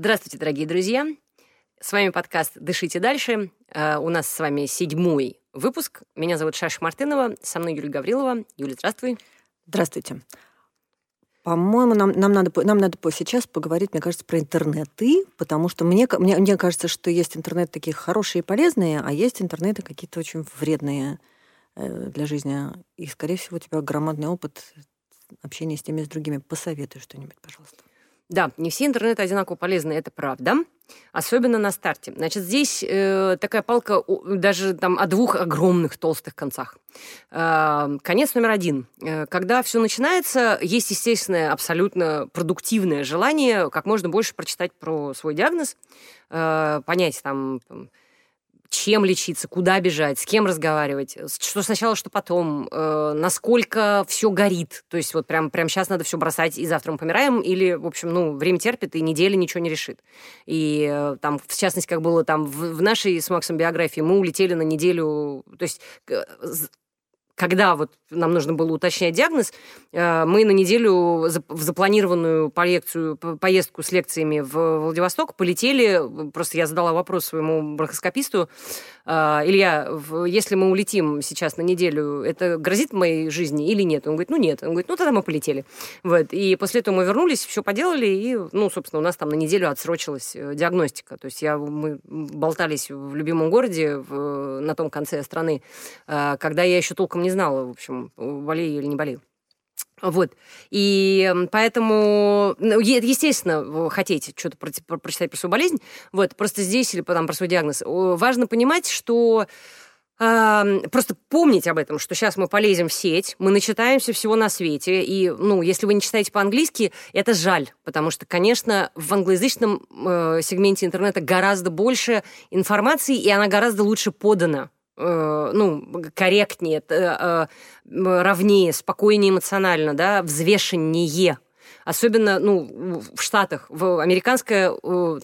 Здравствуйте, дорогие друзья. С вами подкаст «Дышите дальше». Uh, у нас с вами седьмой выпуск. Меня зовут Шаша Мартынова, со мной Юлия Гаврилова. Юля, здравствуй. Здравствуйте. По-моему, нам, нам, надо, нам надо сейчас поговорить, мне кажется, про интернеты, потому что мне, мне, мне кажется, что есть интернет такие хорошие и полезные, а есть интернеты какие-то очень вредные э, для жизни. И, скорее всего, у тебя громадный опыт общения с теми, с другими. Посоветуй что-нибудь, пожалуйста. Да, не все интернеты одинаково полезны, это правда. Особенно на старте. Значит, здесь э, такая палка даже там о двух огромных толстых концах. Э, конец номер один. Э, когда все начинается, есть естественное, абсолютно продуктивное желание как можно больше прочитать про свой диагноз, э, понять там чем лечиться, куда бежать, с кем разговаривать, что сначала, что потом, э, насколько все горит. То есть вот прям, прям сейчас надо все бросать, и завтра мы помираем, или, в общем, ну, время терпит, и неделя ничего не решит. И э, там, в частности, как было там в, в нашей с Максом биографии, мы улетели на неделю, то есть когда вот нам нужно было уточнять диагноз, э, мы на неделю в запланированную полекцию, поездку с лекциями в Владивосток полетели. Просто я задала вопрос своему бронхоскописту. «Э, Илья, если мы улетим сейчас на неделю, это грозит моей жизни или нет? Он говорит, ну нет. Он говорит, ну тогда мы полетели. Вот. И после этого мы вернулись, все поделали, и, ну, собственно, у нас там на неделю отсрочилась э, диагностика. То есть я, мы болтались в любимом городе в, на том конце страны, когда я еще толком не не знала, в общем, болею или не болею. Вот. И поэтому, ну, естественно, хотите что-то про, прочитать про свою болезнь, вот, просто здесь или там, про свой диагноз, важно понимать, что э, просто помнить об этом, что сейчас мы полезем в сеть, мы начитаемся всего на свете, и, ну, если вы не читаете по-английски, это жаль, потому что, конечно, в англоязычном э, сегменте интернета гораздо больше информации, и она гораздо лучше подана Э, ну, корректнее, э, э, ровнее, спокойнее эмоционально, да, взвешеннее. Особенно, ну, в Штатах, в американское,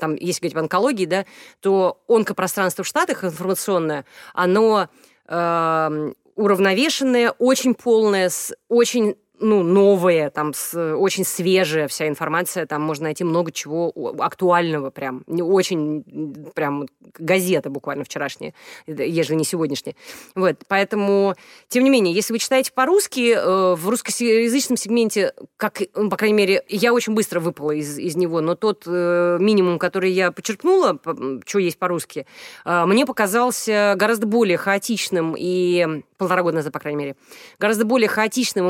там, если говорить об онкологии, да, то онкопространство в Штатах информационное, оно э, уравновешенное, очень полное, с очень ну, новые, там, с, очень свежая вся информация, там можно найти много чего актуального прям, не очень, прям газета буквально вчерашняя, ежели не сегодняшняя. Вот, поэтому, тем не менее, если вы читаете по-русски, э, в русскоязычном сегменте, как, ну, по крайней мере, я очень быстро выпала из, из него, но тот э, минимум, который я почерпнула, что есть по-русски, э, мне показался гораздо более хаотичным и полтора года назад, по крайней мере, гораздо более хаотичным,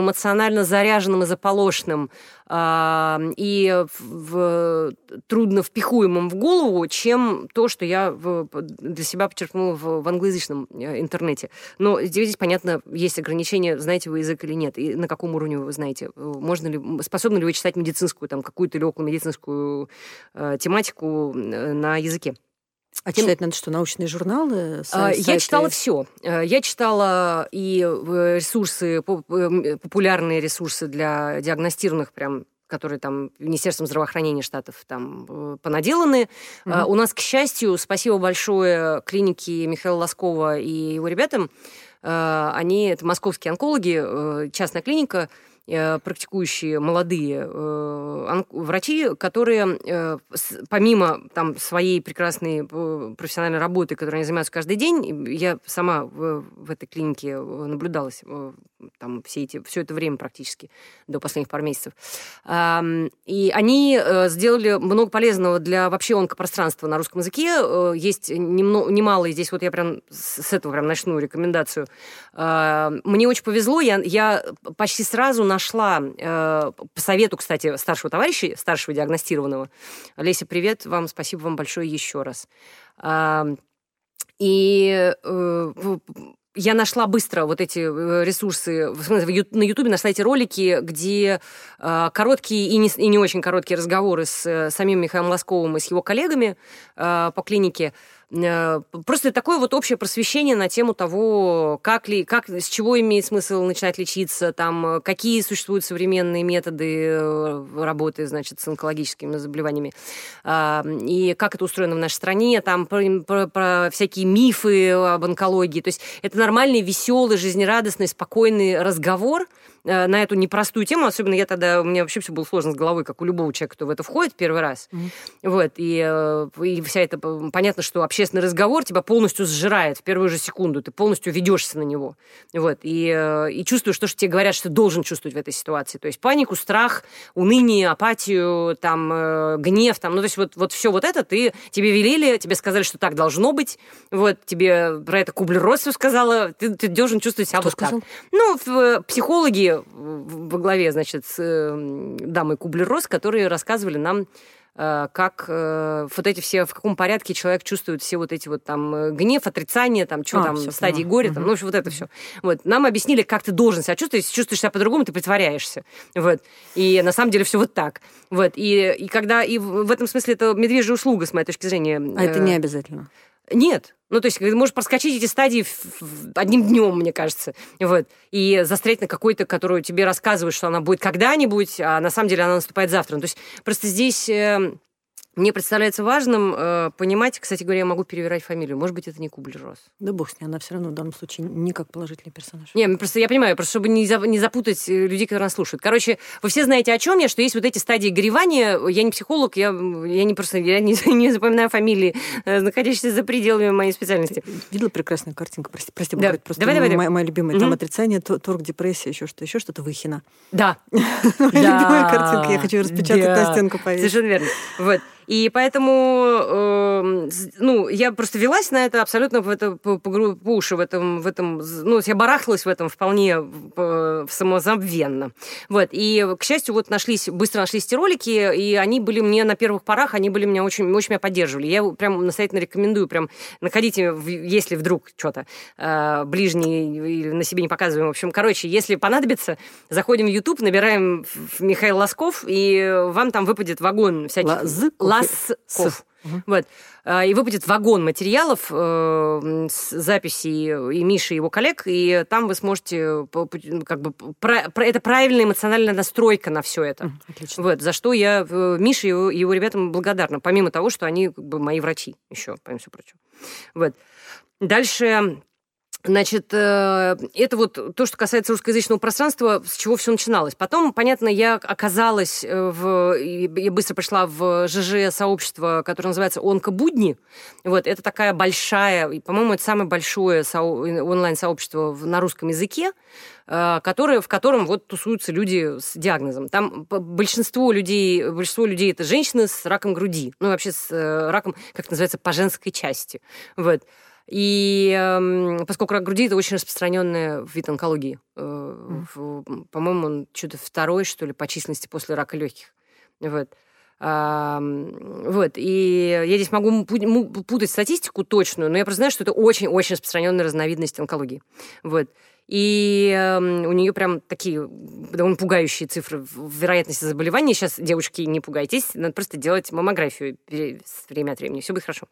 эмоционально заряженным и заполошенным э, и в, трудно впихуемым в голову, чем то, что я в, для себя подчеркнула в, в англоязычном э, интернете. Но здесь, понятно, есть ограничения, знаете вы язык или нет, и на каком уровне вы знаете. Можно ли, способны ли вы читать медицинскую, там, какую-то около медицинскую э, тематику э, на языке. А Тем... читать надо что, научные журналы? Сайты? Я читала все. Э, я читала и э, ресурсы, э, популярные ресурсы для диагностированных прям которые там Министерством здравоохранения штатов там понаделаны. Mm-hmm. У нас, к счастью, спасибо большое клинике Михаила Лоскова и его ребятам. Они, это московские онкологи, частная клиника, Э, практикующие молодые э, врачи, которые э, помимо там своей прекрасной профессиональной работы, которой они занимаются каждый день, я сама в, этой клинике наблюдалась там все, эти, все это время практически, до последних пару месяцев. И они сделали много полезного для вообще онкопространства на русском языке. Есть немного, немало, и здесь вот я прям с этого прям начну рекомендацию. Мне очень повезло, я, я почти сразу на нашла, э, по совету, кстати, старшего товарища, старшего диагностированного, Леся, привет вам, спасибо вам большое еще раз. Э, и э, я нашла быстро вот эти э, ресурсы, на Ютубе нашла эти ролики, где э, короткие и не, и не очень короткие разговоры с э, самим Михаилом Лосковым и с его коллегами э, по клинике. Э, просто такое вот общее просвещение на тему того, как ли, как, с чего имеет смысл начинать лечиться, там, какие существуют современные методы э, работы, значит, с онкологическими заболеваниями, а, и как это устроено в нашей стране, там, про, про, про всякие мифы об онкологии. То есть это нормальный, веселый, жизнерадостный, спокойный разговор, на эту непростую тему, особенно я тогда, у меня вообще все было сложно с головой, как у любого человека, кто в это входит первый раз. Mm-hmm. Вот, и, э, и вся это, понятно, что общественный разговор тебя полностью сжирает в первую же секунду, ты полностью ведешься на него. Вот, и, э, и чувствуешь то, что тебе говорят, что ты должен чувствовать в этой ситуации. То есть панику, страх, уныние, апатию, там, гнев, там, ну, то есть вот, вот все вот это ты, тебе велели, тебе сказали, что так должно быть, вот, тебе про это Кублер-Росс сказала, ты, ты должен чувствовать себя Кто вот сказал? так. Ну, психологи во главе, значит, с эм, дамой Кублер-Росс, которые рассказывали нам э, как э, вот эти все, в каком порядке человек чувствует все вот эти вот там э, гнев, отрицание, там, что а, там, стадии поняла. горя, там, ну, вот это все. Вот. Нам объяснили, как ты должен себя чувствовать, если чувствуешь себя по-другому, ты притворяешься. Вот. И на самом деле все вот так. Вот. И, и когда, и в этом смысле это медвежья услуга, с моей точки зрения. А это не обязательно? Нет. Ну, то есть можешь проскочить эти стадии одним днем, мне кажется. Вот. И застрять на какой-то, которую тебе рассказывают, что она будет когда-нибудь, а на самом деле она наступает завтра. Ну, то есть просто здесь эм, мне представляется важным э, понимать, кстати говоря, я могу перевирать фамилию. Может быть, это не Кублер-Росс. Да бог с ней, она все равно в данном случае не как положительный персонаж. Не, просто я понимаю, просто чтобы не, за, не запутать э, людей, которые нас слушают. Короче, вы все знаете о чем я, что есть вот эти стадии горевания. Я не психолог, я, я не просто я не, не запоминаю фамилии, э, находящиеся за пределами моей специальности. Ты видела прекрасную картинку? Прости, прости, да. просто давай, давай, моя, моя любимая. Там отрицание, торг, депрессия, еще что еще что-то выхина. Да. Моя любимая картинка, я хочу распечатать на стенку повесить. Совершенно верно. Вот. И поэтому, э, ну, я просто велась на это абсолютно в это, по, по, по уши в этом, в этом, ну, я барахлась в этом вполне в самозабвенно. Вот. И, к счастью, вот нашлись, быстро нашлись эти ролики, и они были мне на первых порах, они были меня очень, очень меня поддерживали. Я прям настоятельно рекомендую, прям находите, если вдруг что-то э, ближний или на себе не показываем. В общем, короче, если понадобится, заходим в YouTube, набираем Михаил Лосков, и вам там выпадет вагон всяких... Лазыков. Ласков. Угу. Вот. А, и выпадет вагон материалов э, с записей и Миши, и его коллег, и там вы сможете ну, как бы про, про, это правильная эмоциональная настройка на все это. Отлично. Вот, за что я э, Мише и его, его ребятам благодарна, помимо того, что они как бы мои врачи еще, помимо всего прочего. Вот. Дальше Значит, э, это вот то, что касается русскоязычного пространства, с чего все начиналось. Потом, понятно, я оказалась э, в... Я быстро пришла в ЖЖ-сообщество, которое называется «Онкобудни». Вот, это такая большая, по-моему, это самое большое онлайн-сообщество на русском языке, э, которое, в котором вот тусуются люди с диагнозом. Там большинство людей, большинство людей это женщины с раком груди. Ну, вообще с раком, как это называется, по женской части. Вот. И э, поскольку рак груди это очень распространенный вид онкологии, э, mm. по-моему, он что-то второй, что ли, по численности после рака легких. Вот. А, вот, и я здесь могу путать статистику точную, но я просто знаю, что это очень-очень распространенная разновидность онкологии. Вот. И э, у нее прям такие довольно пугающие цифры вероятности заболевания. Сейчас, девушки, не пугайтесь, надо просто делать маммографию время от времени, все будет хорошо.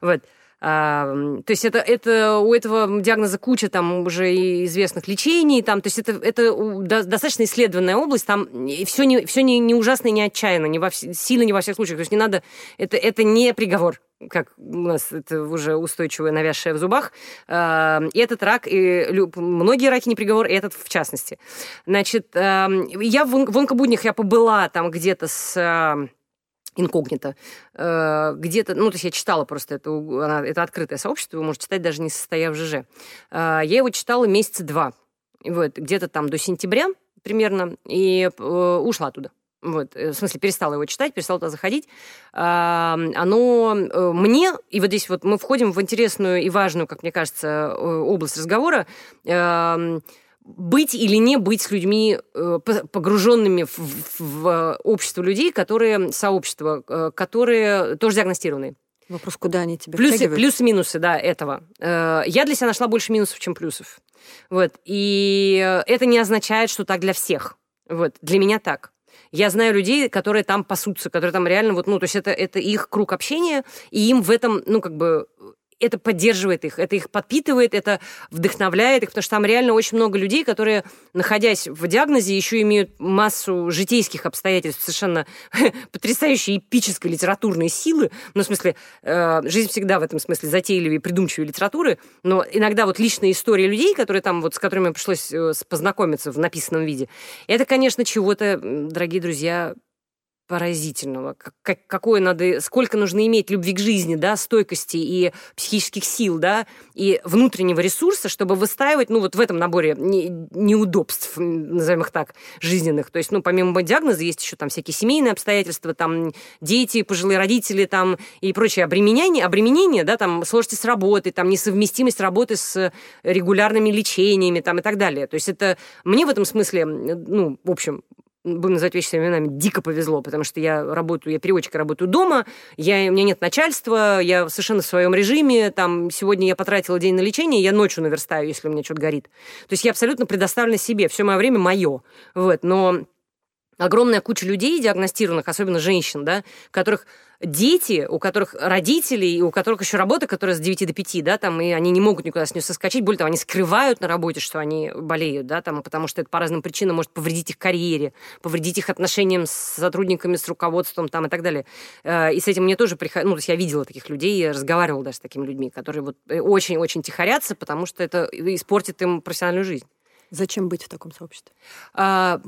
Вот. То есть это, это у этого диагноза куча там уже известных лечений, там, то есть это, это достаточно исследованная область, там все не, все не, не ужасно и не отчаянно, не во, сильно не во всех случаях, то есть не надо, это, это не приговор, как у нас это уже устойчивое, навязшее в зубах. И этот рак, и многие раки не приговор, и этот в частности. Значит, я в онкобуднях я побыла там где-то с инкогнито. Э, где-то, ну, то есть я читала просто, это, она, это открытое сообщество, вы можете читать даже не состояв в ЖЖ. Э, я его читала месяца два, вот, где-то там до сентября примерно, и э, ушла оттуда. Вот, в смысле, перестала его читать, перестала туда заходить. Оно мне, и вот здесь вот мы входим в интересную и важную, как мне кажется, область разговора, быть или не быть с людьми, э, погруженными в, в, в общество людей, которые, сообщество, э, которые тоже диагностированы. Вопрос, куда они тебя Плюсы, плюсы-минусы, да, этого. Э, я для себя нашла больше минусов, чем плюсов. Вот. И это не означает, что так для всех. Вот. Для меня так. Я знаю людей, которые там пасутся, которые там реально вот, ну, то есть это, это их круг общения, и им в этом, ну, как бы, это поддерживает их, это их подпитывает, это вдохновляет их, потому что там реально очень много людей, которые, находясь в диагнозе, еще имеют массу житейских обстоятельств, совершенно потрясающей эпической литературной силы. Ну, в смысле, э, жизнь всегда в этом смысле затейливее, придумчивее литературы, но иногда вот личные истории людей, которые там, вот с которыми пришлось э, познакомиться в написанном виде, это, конечно, чего-то, дорогие друзья, поразительного. Как, какое надо, сколько нужно иметь любви к жизни, да, стойкости и психических сил, да, и внутреннего ресурса, чтобы выстаивать, ну, вот в этом наборе не, неудобств, назовем их так, жизненных. То есть, ну, помимо диагноза есть еще там всякие семейные обстоятельства, там дети, пожилые родители, там и прочее обременение, обременение, да, там сложности с работой, там несовместимость работы с регулярными лечениями, там и так далее. То есть это мне в этом смысле, ну, в общем, будем называть вещи своими именами, дико повезло, потому что я работаю, я переводчика работаю дома, я, у меня нет начальства, я совершенно в своем режиме, там, сегодня я потратила день на лечение, я ночью наверстаю, если у меня что-то горит. То есть я абсолютно предоставлена себе, все мое время мое. Вот, но огромная куча людей диагностированных, особенно женщин, да, которых дети, у которых родители, и у которых еще работа, которая с 9 до 5, да, там, и они не могут никуда с нее соскочить. Более того, они скрывают на работе, что они болеют, да, там, потому что это по разным причинам может повредить их карьере, повредить их отношениям с сотрудниками, с руководством, там, и так далее. Э, и с этим мне тоже приходило, ну, то есть я видела таких людей, я разговаривала даже с такими людьми, которые вот э, очень-очень тихорятся, потому что это испортит им профессиональную жизнь. Зачем быть в таком сообществе? А,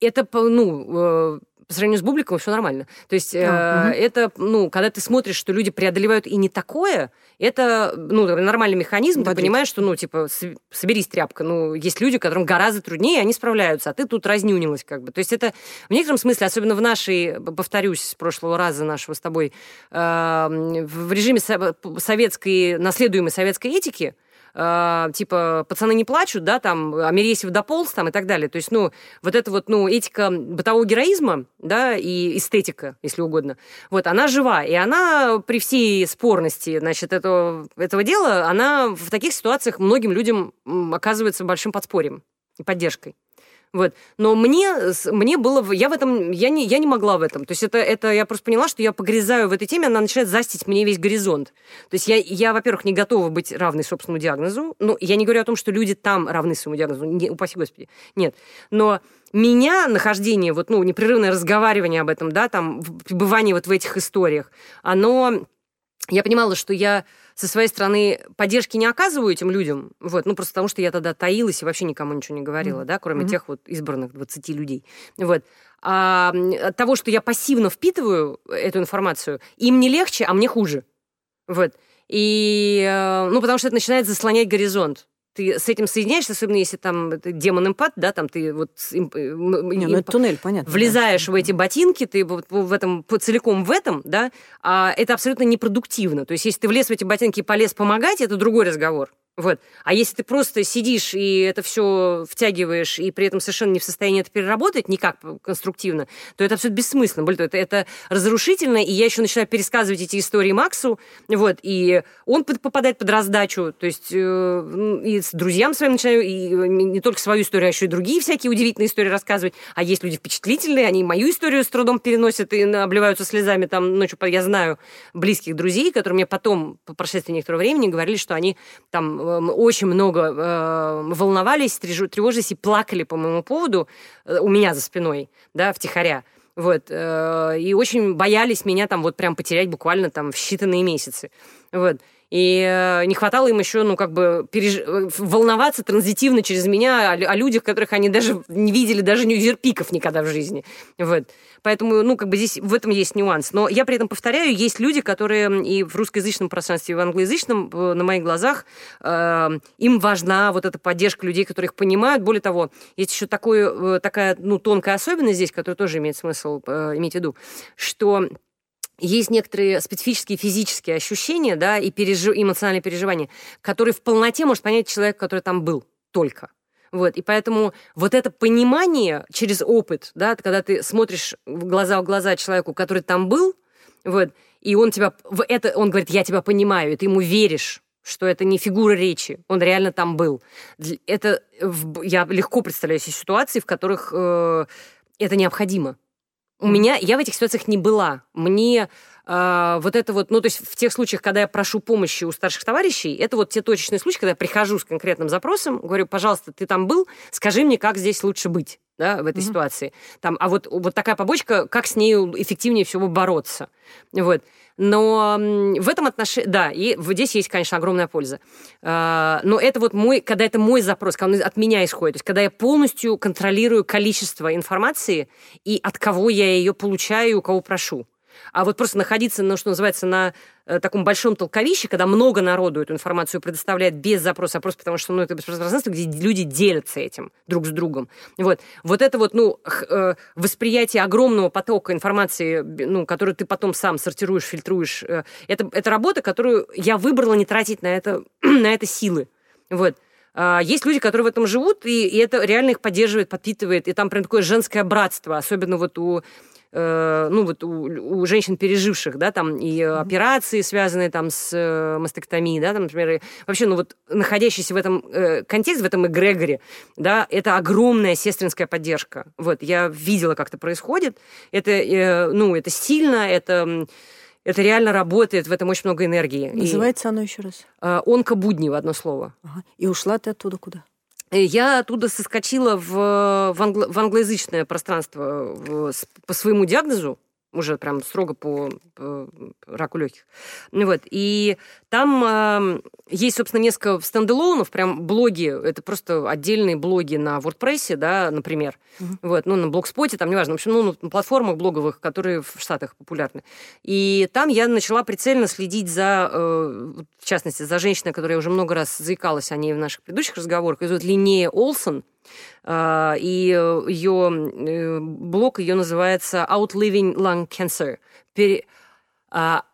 это, ну, э, по сравнению с бубликом все нормально. То есть э, угу. это, ну, когда ты смотришь, что люди преодолевают и не такое, это, ну, нормальный механизм, Бодрить. ты понимаешь, что, ну, типа, соберись, тряпка. Ну, есть люди, которым гораздо труднее, они справляются, а ты тут разнюнилась как бы. То есть это в некотором смысле, особенно в нашей, повторюсь, с прошлого раза нашего с тобой, э, в режиме советской, наследуемой советской этики, э, типа, пацаны не плачут, да, там, а Мересев дополз, там, и так далее. То есть, ну, вот эта вот, ну, этика бытового героизма, да, и эстетика, если угодно, вот, она жива, и она при всей спорности, значит, этого, этого дела, она в таких ситуациях многим людям оказывается большим подспорьем и поддержкой. Вот. Но мне, мне было... Я в этом... Я не, я не могла в этом. То есть это, это... Я просто поняла, что я погрязаю в этой теме, она начинает застить мне весь горизонт. То есть я, я во-первых, не готова быть равной собственному диагнозу. Ну, я не говорю о том, что люди там равны своему диагнозу. Не, упаси господи. Нет. Но меня нахождение, вот, ну, непрерывное разговаривание об этом, да, там, пребывание вот в этих историях, оно... Я понимала, что я со своей стороны поддержки не оказываю этим людям, вот, ну, просто потому что я тогда таилась и вообще никому ничего не говорила, mm-hmm. да, кроме mm-hmm. тех вот избранных 20 людей, вот. А от того, что я пассивно впитываю эту информацию, им не легче, а мне хуже, вот. И, э, ну, потому что это начинает заслонять горизонт ты с этим соединяешься, особенно если там демон импат, да, там ты вот им, э, Не, ну это туннель, понятно. Влезаешь да. в эти ботинки, ты вот в этом целиком в этом, да, а это абсолютно непродуктивно. То есть если ты влез в эти ботинки и полез помогать, это другой разговор. Вот. А если ты просто сидишь и это все втягиваешь, и при этом совершенно не в состоянии это переработать никак конструктивно, то это абсолютно бессмысленно. Более того, это, это разрушительно, и я еще начинаю пересказывать эти истории Максу, вот, и он попадает под раздачу, то есть э, и с друзьям своим начинаю, и не только свою историю, а еще и другие всякие удивительные истории рассказывать. А есть люди впечатлительные, они мою историю с трудом переносят и обливаются слезами там ночью. Я знаю близких друзей, которые мне потом, по прошествии некоторого времени, говорили, что они там очень много э, волновались, тревожились и плакали по моему поводу э, у меня за спиной, да, втихаря. Вот, э, и очень боялись меня там вот прям потерять буквально там в считанные месяцы. Вот. И э, не хватало им еще, ну, как бы, переж... волноваться транзитивно через меня о, о людях, которых они даже не видели, даже не юзерпиков никогда в жизни. Вот. Поэтому, ну, как бы здесь в этом есть нюанс. Но я при этом повторяю, есть люди, которые и в русскоязычном пространстве, и в англоязычном, на моих глазах, э, им важна вот эта поддержка людей, которые их понимают. Более того, есть еще такое, э, такая, ну, тонкая особенность здесь, которая тоже имеет смысл э, иметь в виду, что есть некоторые специфические физические ощущения, да, и пережи... эмоциональные переживания, которые в полноте может понять человек, который там был только. Вот, и поэтому вот это понимание через опыт, да, когда ты смотришь в глаза в глаза человеку, который там был, вот, и он тебя, в это, он говорит, я тебя понимаю, и ты ему веришь, что это не фигура речи, он реально там был. Это я легко представляю себе ситуации, в которых э, это необходимо. У меня, я в этих ситуациях не была. Мне э, вот это вот, ну, то есть в тех случаях, когда я прошу помощи у старших товарищей, это вот те точечные случаи, когда я прихожу с конкретным запросом, говорю, пожалуйста, ты там был, скажи мне, как здесь лучше быть да, в этой mm-hmm. ситуации. Там, а вот, вот такая побочка, как с ней эффективнее всего бороться. Вот. Но в этом отношении, да, и здесь есть, конечно, огромная польза. А, но это вот мой, когда это мой запрос, когда он от меня исходит, то есть когда я полностью контролирую количество информации и от кого я ее получаю, у кого прошу. А вот просто находиться, ну, что называется, на э, таком большом толковище, когда много народу эту информацию предоставляет без запроса, а просто потому что ну, это пространство, где люди делятся этим друг с другом. Вот, вот это вот, ну, э, восприятие огромного потока информации, ну, которую ты потом сам сортируешь, фильтруешь, э, это, это работа, которую я выбрала не тратить на это, на это силы. Вот. А, есть люди, которые в этом живут, и, и это реально их поддерживает, подпитывает, и там прям такое женское братство, особенно вот у Э, ну вот у, у женщин переживших, да, там и операции, связанные там с э, мастектомией, да, там, например, и вообще, ну вот находящийся в этом э, контексте, в этом эгрегоре, да, это огромная сестринская поддержка. Вот, я видела, как это происходит. Это, э, ну, это сильно, это это реально работает, в этом очень много энергии. Называется и, оно еще раз? Э, онкобудни в одно слово. Ага. И ушла ты оттуда куда? Э, я оттуда соскочила в, в, англо, в англоязычное пространство в, по своему диагнозу, уже прям строго по, по раку легких. Вот. И там э, есть, собственно, несколько стендалонов, прям блоги, это просто отдельные блоги на WordPress, да, например. Mm-hmm. Вот, ну, на блогспоте, там, неважно, в общем, ну, на платформах блоговых, которые в Штатах популярны. И там я начала прицельно следить за, э, в частности, за женщиной, которая уже много раз заикалась о ней в наших предыдущих разговорах, ее зовут Линнея Олсон. А, и ее э, блог ее называется Outliving Lung Cancer. Пере, а,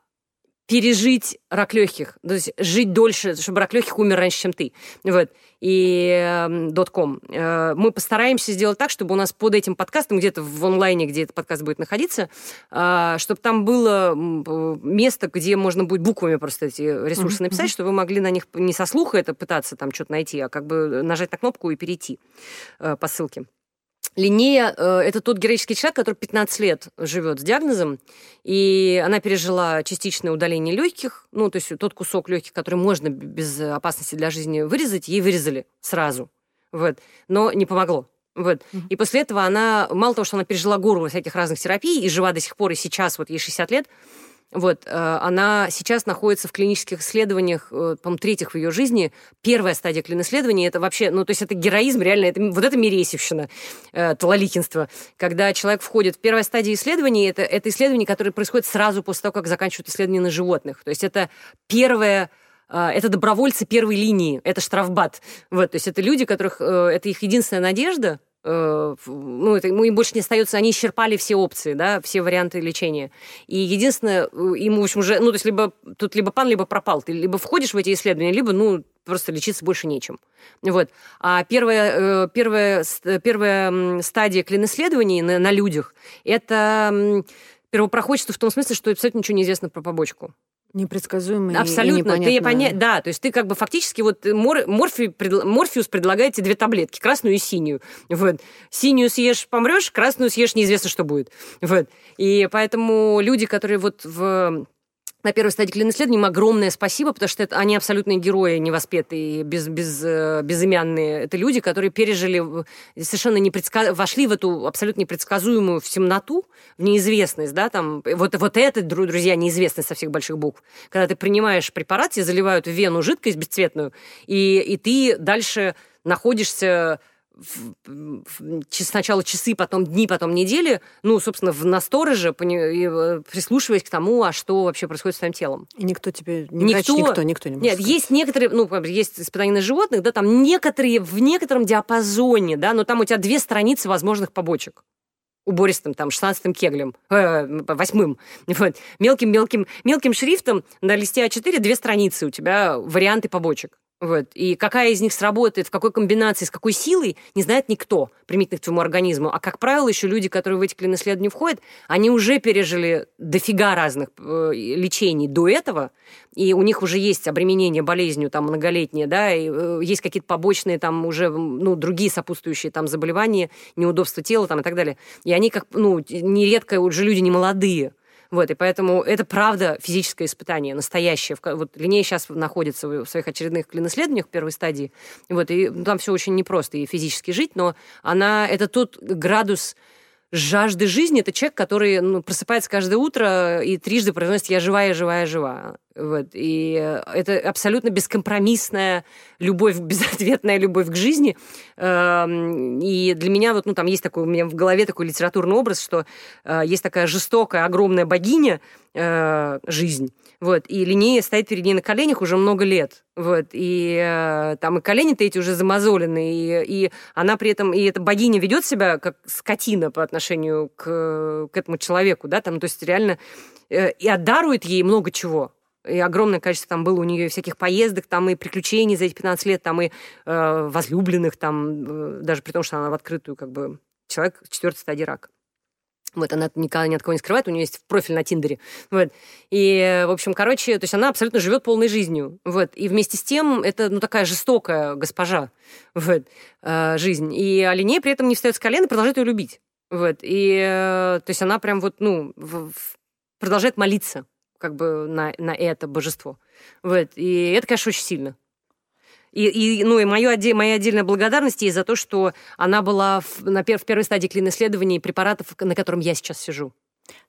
пережить рак легких, то есть жить дольше, чтобы рак легких умер раньше, чем ты. Вот. И .com. Э, мы постараемся сделать так, чтобы у нас под этим подкастом, где-то в онлайне, где этот подкаст будет находиться, а, чтобы там было место, где можно будет буквами просто эти ресурсы написать, чтобы вы могли на них не со слуха это пытаться там что-то найти, а как бы нажать на кнопку и перейти э, по ссылке. Линнея э, – это тот героический человек, который 15 лет живет с диагнозом, и она пережила частичное удаление легких, ну, то есть тот кусок легких, который можно без опасности для жизни вырезать, ей вырезали сразу, вот, но не помогло. Вот. Mm-hmm. И после этого она, мало того, что она пережила гору всяких разных терапий и жива до сих пор, и сейчас, вот ей 60 лет, вот, э, она сейчас находится в клинических исследованиях, э, по-моему, третьих в ее жизни. Первая стадия клин-исследований, это вообще, ну, то есть это героизм, реально, это, вот это мересевщина, э, талаликинство. Когда человек входит в первой стадии исследований, это, это исследование, которое происходит сразу после того, как заканчивают исследования на животных. То есть это первое это добровольцы первой линии, это штрафбат. Вот, то есть это люди, которых это их единственная надежда, ну, это, ему им больше не остается, они исчерпали все опции, да, все варианты лечения. И единственное, э, ему, в общем, уже, ну, то есть либо тут либо пан, либо пропал. Ты либо входишь в эти исследования, либо, ну, просто лечиться больше нечем. Вот. А первая, э, первая, первая стадия клин-исследований на, на людях – это первопроходчество в том смысле, что абсолютно ничего не известно про побочку. Непредсказуемый Абсолютно. И ты поня... Да, то есть ты как бы фактически вот мор... Морфи... Пред... Морфиус предлагает тебе две таблетки, красную и синюю. Вот. Синюю съешь, помрешь, красную съешь, неизвестно, что будет. Вот. И поэтому люди, которые вот в на первой стадии клин-исследований им огромное спасибо, потому что это, они абсолютные герои, невоспетые, без, без, э, безымянные. Это люди, которые пережили, совершенно непредсказ... вошли в эту абсолютно непредсказуемую в темноту, в неизвестность, да, там, вот, вот это, друзья, неизвестность со всех больших букв. Когда ты принимаешь препарат, тебе заливают в вену жидкость бесцветную, и, и ты дальше находишься сначала часы, потом дни, потом недели, ну, собственно, в настороже, э, прислушиваясь к тому, а что вообще происходит с твоим телом. И никто тебе, не никто, врач, никто, никто не может Нет, сказать. есть некоторые, ну, есть испытания на животных, да, там некоторые в некотором диапазоне, да, но там у тебя две страницы возможных побочек убористым, там, шестнадцатым кеглем, э, восьмым, вот, мелким-мелким мелким шрифтом на листе А4 две страницы у тебя варианты побочек. Вот. И какая из них сработает, в какой комбинации, с какой силой, не знает никто, примитивно к твоему организму. А, как правило, еще люди, которые в эти клин-исследования входят, они уже пережили дофига разных э, лечений до этого, и у них уже есть обременение болезнью там многолетнее, да, и э, есть какие-то побочные там уже, ну, другие сопутствующие там заболевания, неудобства тела там и так далее. И они как, ну, нередко уже люди не молодые, Вот, и поэтому это правда физическое испытание, настоящее. Вот Линея сейчас находится в своих очередных клиноисследованиях первой стадии, вот, и там все очень непросто и физически жить, но она, это тот градус жажды жизни. Это человек, который ну, просыпается каждое утро и трижды произносит «я живая, живая, жива». Вот. И это абсолютно бескомпромиссная любовь, безответная любовь к жизни. Эм, и для меня вот, ну, там есть такой, у меня в голове такой литературный образ, что э, есть такая жестокая, огромная богиня, э, жизнь, вот, и Линея стоит перед ней на коленях уже много лет, вот, и э, там и колени-то эти уже замазолены, и, и она при этом, и эта богиня ведет себя как скотина по отношению к, к этому человеку, да, там, то есть реально и отдарует ей много чего, и огромное количество там было у нее всяких поездок, там и приключений за эти 15 лет, там и э, возлюбленных, там, э, даже при том, что она в открытую, как бы, человек четвертой стадии рака. Вот, она никогда ни от кого не скрывает, у нее есть профиль на Тиндере. Вот. И, в общем, короче, то есть она абсолютно живет полной жизнью. Вот. И вместе с тем это, ну, такая жестокая госпожа, вот, э, жизнь. И Алинея при этом не встает с колена и продолжает ее любить. Вот. И, э, то есть она прям вот, ну, в, в, продолжает молиться как бы на, на это божество. Вот. И это, конечно, очень сильно. И, и, ну, и мою, моя отдельная благодарность ей за то, что она была в, на пер, в первой стадии клин-исследований препаратов, на котором я сейчас сижу.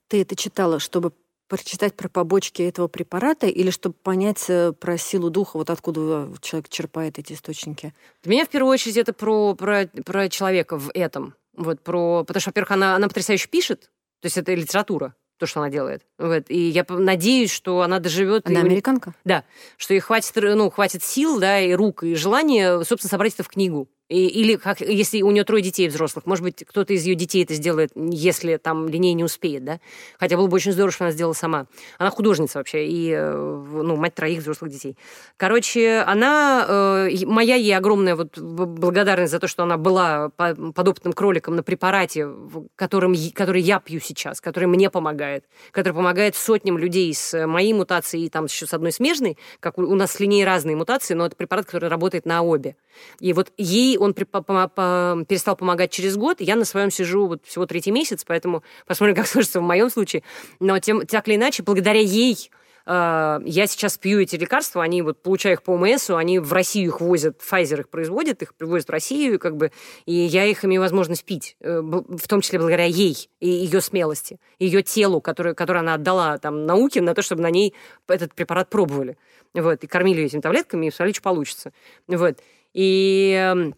Ты это читала, чтобы прочитать про побочки этого препарата или чтобы понять э, про силу духа, вот откуда человек черпает эти источники? Для меня в первую очередь это про, про, про человека в этом. Вот про, потому что, во-первых, она, она потрясающе пишет, то есть это литература то, что она делает. Вот. И я надеюсь, что она доживет. Она и... американка? Да. Что ей хватит, ну, хватит сил, да, и рук, и желания, собственно, собрать это в книгу. И, или как, если у нее трое детей взрослых, может быть, кто-то из ее детей это сделает, если там линей не успеет, да? Хотя было бы очень здорово, что она сделала сама. Она художница вообще, и, э, ну, мать троих взрослых детей. Короче, она, э, моя ей огромная вот благодарность за то, что она была подопытным кроликом на препарате, которым, который я пью сейчас, который мне помогает, который помогает сотням людей с моей мутацией и там еще с одной смежной, как у, у нас с линией разные мутации, но это препарат, который работает на обе. И вот ей он перестал помогать через год, я на своем сижу вот всего третий месяц, поэтому посмотрим, как сложится в моем случае. Но тем, так или иначе, благодаря ей э, я сейчас пью эти лекарства, они вот получаю их по ОМСу, они в Россию их возят, Pfizer их производит, их привозят в Россию, как бы, и я их имею возможность пить, э, в том числе благодаря ей и ее смелости, ее телу, которое, которое она отдала там науке на то, чтобы на ней этот препарат пробовали. Вот, и кормили ее этими таблетками, и смотрели, что получится. Вот. И эм,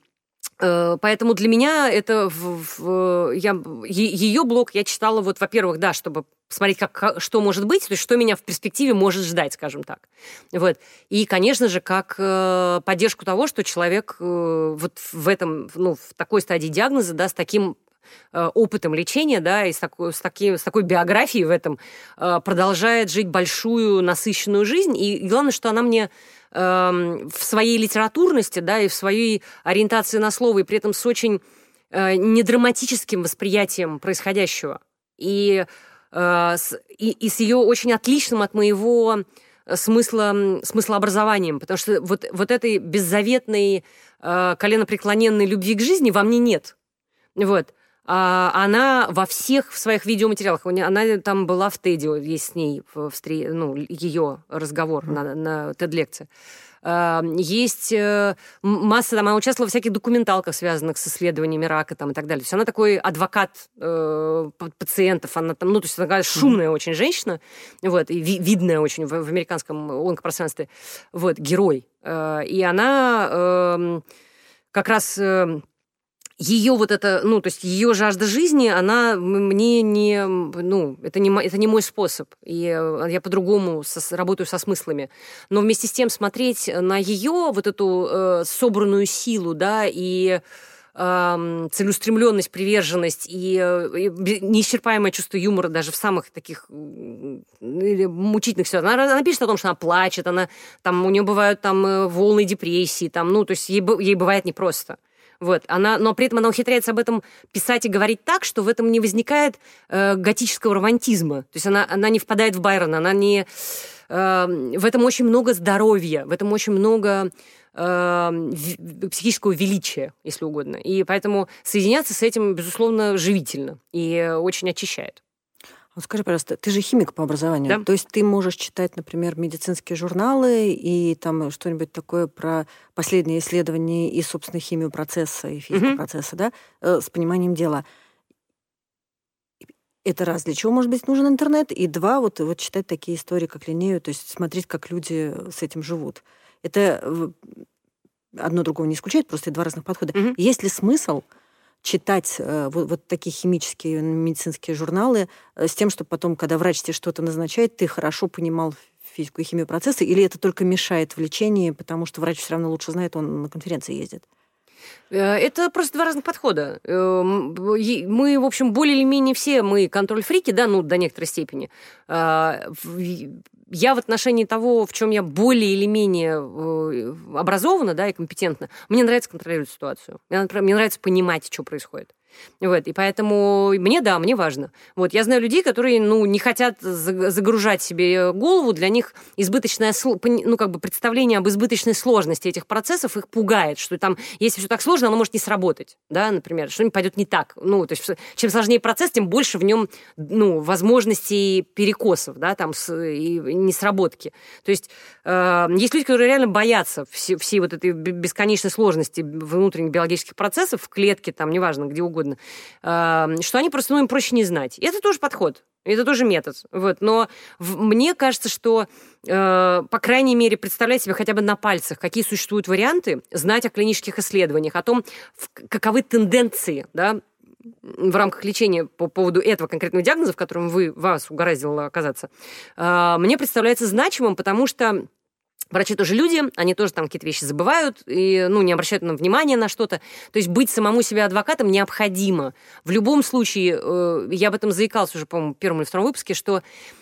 поэтому для меня это в, в, я, ее блог я читала вот, во-первых, да, чтобы посмотреть, как, что может быть, то есть что меня в перспективе может ждать, скажем так. Вот. И, конечно же, как э, поддержку того, что человек э, вот в этом, ну, в такой стадии диагноза, да, с таким э, опытом лечения, да, и с такой, с, таки, с такой биографией в этом э, продолжает жить большую насыщенную жизнь. И главное, что она мне Эм, в своей литературности, да, и в своей ориентации на слово, и при этом с очень э, недраматическим восприятием происходящего. И, э, с, и, и с ее очень отличным от моего э, смысла, смыслообразованием, потому что вот, вот этой беззаветной, э, коленопреклоненной любви к жизни во мне нет. Вот. А, она во всех своих видеоматериалах, она там была в Теди, есть с ней в, ну, ее разговор на, на TED-лекции. А, есть э, масса, там, она участвовала в всяких документалках, связанных с исследованиями рака там, и так далее. То есть она такой адвокат э, пациентов, она там, ну, то есть она такая шумная mm-hmm. очень женщина, вот, и ви- видная очень в, в американском онкопространстве, вот, герой. Э, и она э, как раз... Э, ее вот это, ну, то есть ее жажда жизни, она мне не, ну, это не, это не мой способ. И э, я по-другому со, работаю со смыслами. Но вместе с тем смотреть на ее вот эту э, собранную силу, да, и э, целеустремленность, приверженность и, э, и неисчерпаемое чувство юмора даже в самых таких мучительных ситуациях. Она, она пишет о том, что она плачет, она, там, у нее бывают там э, волны депрессии, там, ну, то есть ей, ей бывает непросто. Вот. Она, но при этом она ухитряется об этом писать и говорить так, что в этом не возникает э, готического романтизма. То есть она, она не впадает в Байрона, она не... Э, в этом очень много здоровья, в этом очень много э, психического величия, если угодно. И поэтому соединяться с этим, безусловно, живительно и очень очищает. Вот скажи, пожалуйста, ты же химик по образованию. Да. То есть ты можешь читать, например, медицинские журналы и там что-нибудь такое про последние исследования и, собственно, химию процесса и физику Мгм. процесса, да, э, с пониманием дела. Это раз, для чего, может быть, нужен интернет? И два, вот, вот читать такие истории, как Линею, то есть смотреть, как люди с этим живут. Это одно другого не исключает, просто два разных подхода. Мгм. Есть ли смысл читать э, вот, вот такие химические медицинские журналы э, с тем, чтобы потом, когда врач тебе что-то назначает, ты хорошо понимал физику и химию процесса, или это только мешает в лечении, потому что врач все равно лучше знает, он на конференции ездит? Э, Это просто два разных подхода. Э, м, е- Мы, в общем, более или менее все, мы контроль-фрики, да, ну, до некоторой степени. Я в отношении того, в чем я более или менее э, образована, да, и компетентна, мне нравится контролировать ситуацию. Мне нравится понимать, что происходит. Вот, и поэтому мне, да, мне важно. Вот, я знаю людей, которые, ну, не хотят за- загружать себе голову, для них избыточное, ну, как бы представление об избыточной сложности этих процессов их пугает, что там, если все так сложно, оно может не сработать, да, например, что-нибудь пойдет не так. Ну, то есть, чем сложнее процесс, тем больше в нем, ну, возможностей перекосов, да, там, с, и несработки. То есть, э, есть люди, которые реально боятся все, всей вот этой бесконечной сложности внутренних биологических процессов в клетке, там, неважно, где угодно, э, что они просто, ну, им проще не знать. И это тоже подход. Это тоже метод. Вот. Но в- мне кажется, что, э, по крайней мере, представлять себе хотя бы на пальцах, какие существуют варианты, знать о клинических исследованиях, о том, в- каковы тенденции, да, в рамках лечения по поводу этого конкретного диагноза, в котором вы, вас угораздило оказаться, э, мне представляется значимым, потому что Врачи тоже люди, они тоже там какие-то вещи забывают и, ну, не обращают на внимание на что-то. То есть быть самому себе адвокатом необходимо. В любом случае, э, я об этом заикался уже, по-моему, в первом или втором выпуске, что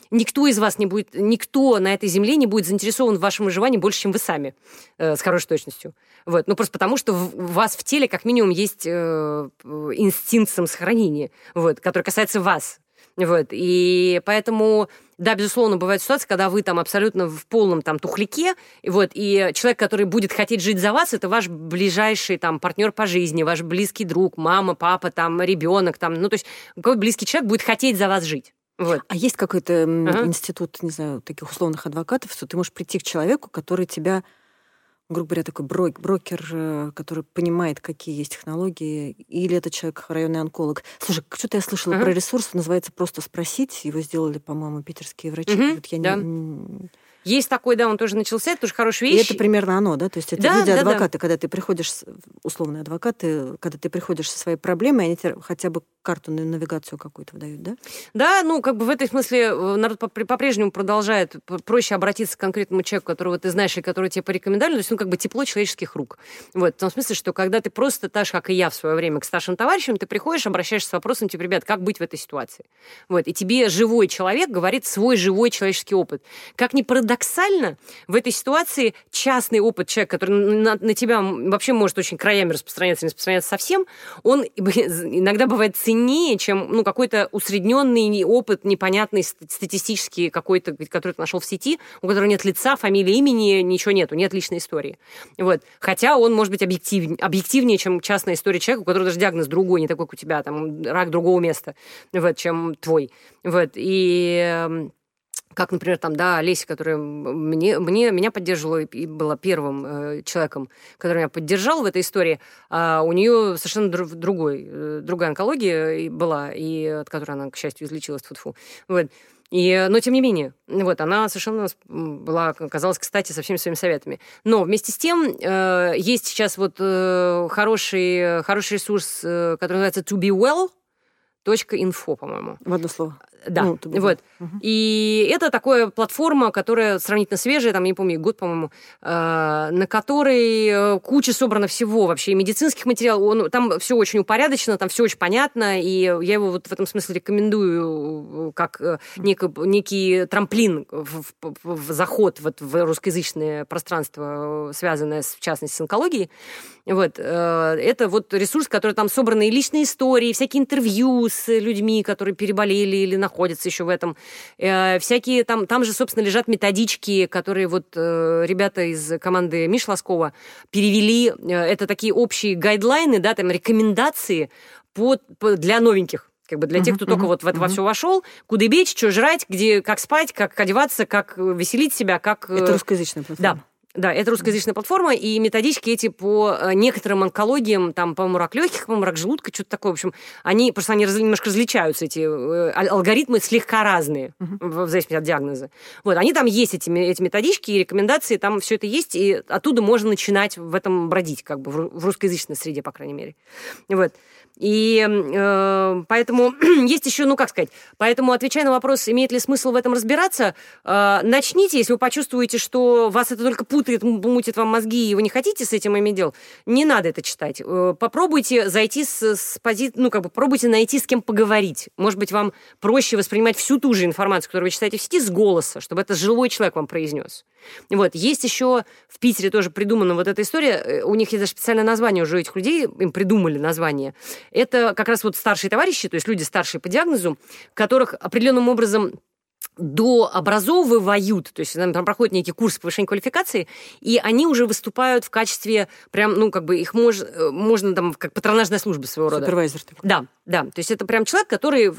никто из вас не будет, никто на этой земле не будет заинтересован в вашем выживании больше, чем вы сами, э, с хорошей точностью. Вот. Ну, просто потому, что в- у вас в теле как минимум есть э, инстинкт самосохранения, вот, который касается вас. Вот. И поэтому, да, безусловно, бывают ситуации, когда вы там абсолютно в полном там тухляке, и вот, и человек, который будет хотеть жить за вас, это ваш ближайший там партнер по жизни, ваш близкий друг, мама, папа, там, ребенок, там, ну, то есть какой близкий человек будет хотеть за вас жить. Вот. А есть какой-то Ага. институт, не знаю, таких условных адвокатов, что ты можешь прийти к человеку, который тебя, грубо говоря, такой брок- брокер, э, который понимает, какие есть технологии, или это человек районный онколог. Слушай, что-то я слышала Ага. про ресурс, называется «Просто спросить». Его сделали, по-моему, питерские врачи. Мгм, Вот я не- да. м, Есть такой, да, он тоже начался, это тоже хорошая И вещь. это примерно оно, да? То есть это Да, да, да. люди-адвокаты, когда ты приходишь, условные адвокаты, когда ты приходишь со своей проблемой, они тебе хотя бы карту на навигацию какую-то выдают, да? Да, ну, как бы в этой смысле э, народ по-прежнему продолжает проще обратиться к конкретному человеку, которого ты знаешь и который тебе порекомендовали, то есть, ну, как бы тепло человеческих рук. Вот, в том смысле, что когда ты просто, так же, как и я в свое время, к старшим товарищам, ты приходишь, обращаешься с вопросом, типа, ребят, как быть в этой ситуации? Вот, и тебе живой человек говорит свой живой человеческий опыт. Как ни парадоксально, в этой ситуации частный опыт человека, который на, на тебя вообще может очень краями распространяться, не распространяться совсем, он иногда бывает ценнее, чем ну, какой-то усредненный опыт, непонятный ст- статистический какой-то, который ты нашел в сети, у которого нет лица, фамилии, имени, ничего нету, нет личной истории. Вот. Хотя он может быть объектив, объективнее, чем частная история человека, у которого даже диагноз другой, не такой, как у тебя, там, рак другого места, вот, чем твой. Вот. И эм, как, например, там, да, Олеся, которая мне, мне, меня поддерживала и была первым э, человеком, который меня поддержал в этой истории, а у нее совершенно дру- другой, э, другая онкология была, и от которой она, к счастью, излечилась. Тьфу-тьфу. Вот. И, но тем не менее, вот, она совершенно была, оказалась, кстати, со всеми своими советами. Но вместе с тем э, есть сейчас вот э, хороший, хороший ресурс, э, который называется to be well, .info, по-моему. В одно слово. Да, Ну, вот. Мгм. И это такая платформа, которая сравнительно свежая, там, не помню, год, по-моему, э, на которой э, куча собрано всего вообще, и медицинских материалов. Он, там все очень упорядочено, там все очень понятно, и я его вот в этом смысле рекомендую э, как э, неко- некий трамплин в, в- в заход вот в русскоязычное пространство, связанное, с, в частности, с онкологией. Вот. э, Это вот ресурс, который там собраны и личные истории, всякие интервью с людьми, которые переболели или находятся еще в этом. Э, Всякие там, там же, собственно, лежат методички, которые вот э, ребята из команды Миш Лоскова перевели. Это такие общие гайдлайны, да, там рекомендации по, по- для новеньких Как бы для тех, кто только вот в это во все вошел, куда бечь, что жрать, где, как спать, как одеваться, как веселить себя, как... Это русскоязычная платформа. Да. Да, это русскоязычная платформа, и методички эти по э, некоторым онкологиям, там, по-моему, рак легких, по-моему, рак желудка, что-то такое, в общем, они, просто они раз, немножко различаются, эти э, алгоритмы слегка разные, uh-huh. в, зависимости от диагноза. Вот, они там есть, эти, эти методички и рекомендации, там все это есть, и оттуда можно начинать в этом бродить, как бы, в, в русскоязычной среде, по крайней мере. Вот. И э, поэтому есть еще, ну как сказать, поэтому отвечая на вопрос, имеет ли смысл в этом разбираться, э, начните, если вы почувствуете, что вас это только путает, мутит вам мозги, и вы не хотите с этим иметь дел, не надо это читать. Э, попробуйте зайти с, с пози... ну как бы пробуйте найти с кем поговорить. Может быть, вам проще воспринимать всю ту же информацию, которую вы читаете в сети, с голоса, чтобы это живой человек вам произнес. Вот. Есть еще в Питере тоже придумана вот эта история, э, у них есть даже специальное название уже этих людей, им придумали название это как раз вот старшие товарищи, то есть люди старшие по диагнозу, которых определенным образом дообразовывают, то есть там проходят некий курс повышения квалификации, и они уже выступают в качестве прям, ну, как бы их мож, э, можно там, как патронажная служба своего рода. Супервайзер такой. Да, да. То есть это прям человек, который,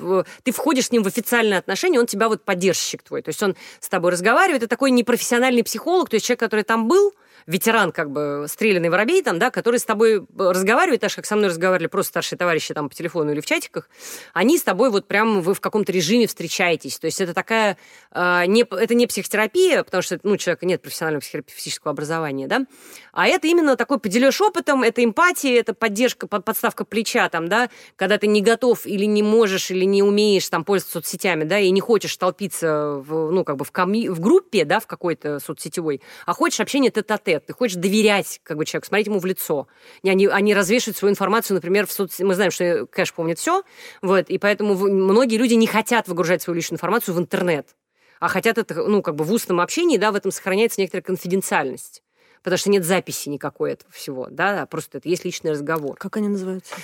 ты входишь с ним в официальные отношения, он тебя вот поддержщик твой. То есть он с тобой разговаривает, это такой непрофессиональный психолог, то есть человек, который там был, ветеран, как бы, стрелянный воробей, там, да, который с тобой разговаривает, так же, как со мной разговаривали просто старшие товарищи там по телефону или в чатиках, они с тобой вот прям вы в каком-то режиме встречаетесь. То есть это такая, э, не, это не психотерапия, потому что, ну, у человека нет профессионального психического образования, да, а это именно такой поделешь опытом, это эмпатия, это поддержка, подставка плеча, там, да, когда ты не готов или не можешь, или не умеешь там пользоваться соцсетями, да, и не хочешь толпиться в, ну, как бы в, коми, в группе, да, в какой-то соцсетевой, а хочешь общение тет-а-тет, тет ты хочешь доверять как бы человеку, смотреть ему в лицо. Они, они развешивают свою информацию, например, в соцсетях. Мы знаем, что кэш помнит все, вот, и поэтому многие люди не хотят выгружать свою личную информацию в интернет, а хотят это, ну, как бы в устном общении, да, в этом сохраняется некоторая конфиденциальность потому что нет записи никакой этого всего, да, а просто это есть личный разговор. Как они называются?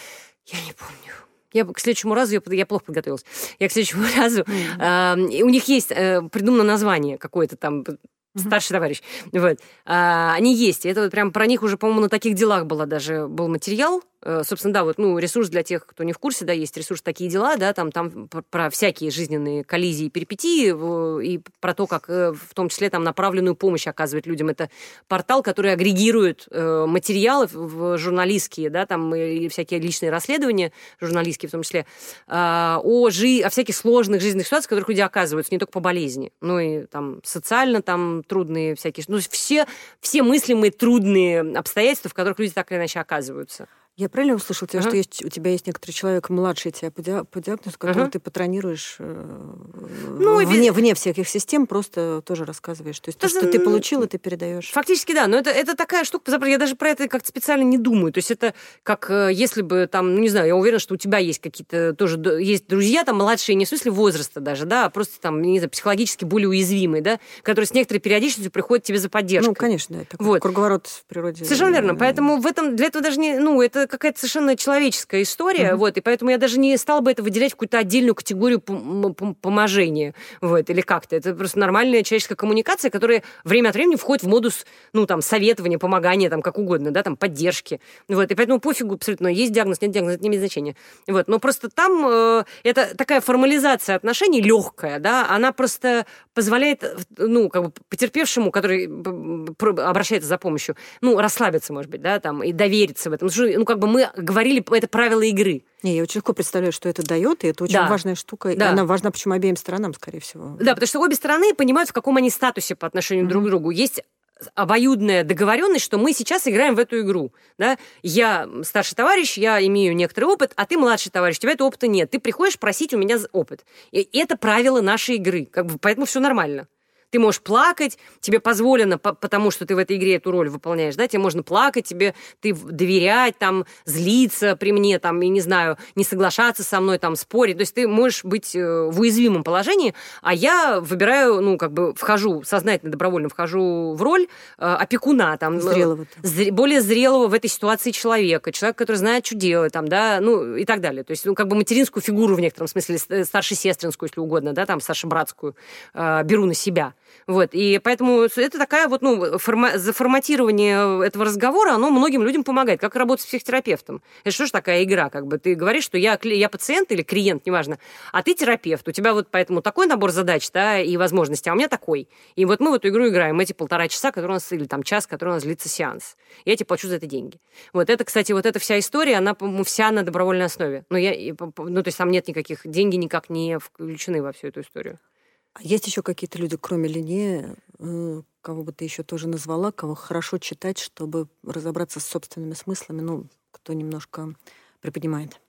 Я не помню. Я к следующему разу, я, я плохо подготовилась, я к следующему разу, mm-hmm. э, у них есть э, придумано название какое-то там, старший товарищ. Вот. А, они есть. Это вот прям про них уже, по-моему, на таких делах было даже был материал. Э, собственно, да, вот, ну, ресурс для тех, кто не в курсе, да, есть ресурс «Такие дела», да, там, там про всякие жизненные коллизии и перипетии, и про то, как э, в том числе там направленную помощь оказывать людям. Это портал, который агрегирует э, материалы в журналистские, да, там, и всякие личные расследования, журналистские в том числе, а, о, жи о всяких сложных жизненных ситуациях, в которых люди оказываются, не только по болезни, но и там социально там трудные всякие, ну, все, все мыслимые трудные обстоятельства, в которых люди так или иначе оказываются. Я правильно услышал тебя, uh-huh. что есть, у тебя есть некоторый человек младший тебя по, ди- по диагнозу, которого uh-huh. ты патронируешь э, ну, вне, вне всяких систем, просто тоже рассказываешь. То есть то, что ты получил, ты передаешь. Фактически, да. Но это, это такая штука, я даже про это как-то специально не думаю. То есть это как э, если бы там, ну не знаю, я уверена, что у тебя есть какие-то тоже, есть друзья там младшие, не в смысле возраста даже, да, а просто там, не знаю, психологически более уязвимые, да, которые с некоторой периодичностью приходят тебе за поддержкой. Ну, конечно, да. Такой вот. круговорот в природе. Совершенно верно. Поэтому в этом, для этого даже не, ну, это какая-то совершенно человеческая история, mm-hmm. вот, и поэтому я даже не стала бы это выделять в какую-то отдельную категорию пом- поможения, вот, или как-то. Это просто нормальная человеческая коммуникация, которая время от времени входит в модус, ну, там, советования, помогания, там, как угодно, да, там, поддержки, вот, и поэтому пофигу абсолютно, есть диагноз, нет диагноза, это не имеет значения, вот, но просто там э, это такая формализация отношений легкая, да, она просто позволяет, ну, как бы потерпевшему, который обращается за помощью, ну, расслабиться, может быть, да, там, и довериться в этом. Ну, как бы мы говорили, это правила игры. Не, я очень легко представляю, что это дает, и это очень да. важная штука. Да. И она важна почему обеим сторонам, скорее всего. Да, потому что обе стороны понимают, в каком они статусе по отношению mm-hmm. друг к другу. Есть обоюдная договоренность, что мы сейчас играем в эту игру. Да? Я старший товарищ, я имею некоторый опыт, а ты младший товарищ, у тебя этого опыта нет. Ты приходишь просить у меня опыт. И это правила нашей игры. Как бы, поэтому все нормально. Ты можешь плакать, тебе позволено, потому что ты в этой игре эту роль выполняешь, да, тебе можно плакать, тебе ты доверять, там, злиться при мне, там, и не знаю, не соглашаться со мной, там, спорить. То есть ты можешь быть э, в уязвимом положении, а я выбираю, ну, как бы вхожу, сознательно, добровольно вхожу в роль э, опекуна, там, э, зрелого. Зр, более зрелого в этой ситуации человека, человека, который знает, что делать, там, да, ну, и так далее. То есть, ну, как бы материнскую фигуру в некотором смысле, старшесестринскую, если угодно, да, там, старшебратскую, э, беру на себя. Вот, и поэтому это такая вот, ну, форма- заформатирование этого разговора, оно многим людям помогает, как работать с психотерапевтом. Это что ж такая игра, как бы, ты говоришь, что я, я пациент или клиент, неважно, а ты терапевт, у тебя вот поэтому такой набор задач, да, и возможностей, а у меня такой. И вот мы в эту игру играем эти полтора часа, которые у нас, или там час, который у нас длится сеанс. Я тебе плачу за это деньги. Вот это, кстати, вот эта вся история, она, вся на добровольной основе. Ну, я, ну, то есть там нет никаких, деньги никак не включены во всю эту историю. А есть еще какие-то люди, кроме Лине, э, кого бы ты еще тоже назвала, кого хорошо читать, чтобы разобраться с собственными смыслами, ну, кто немножко приподнимает?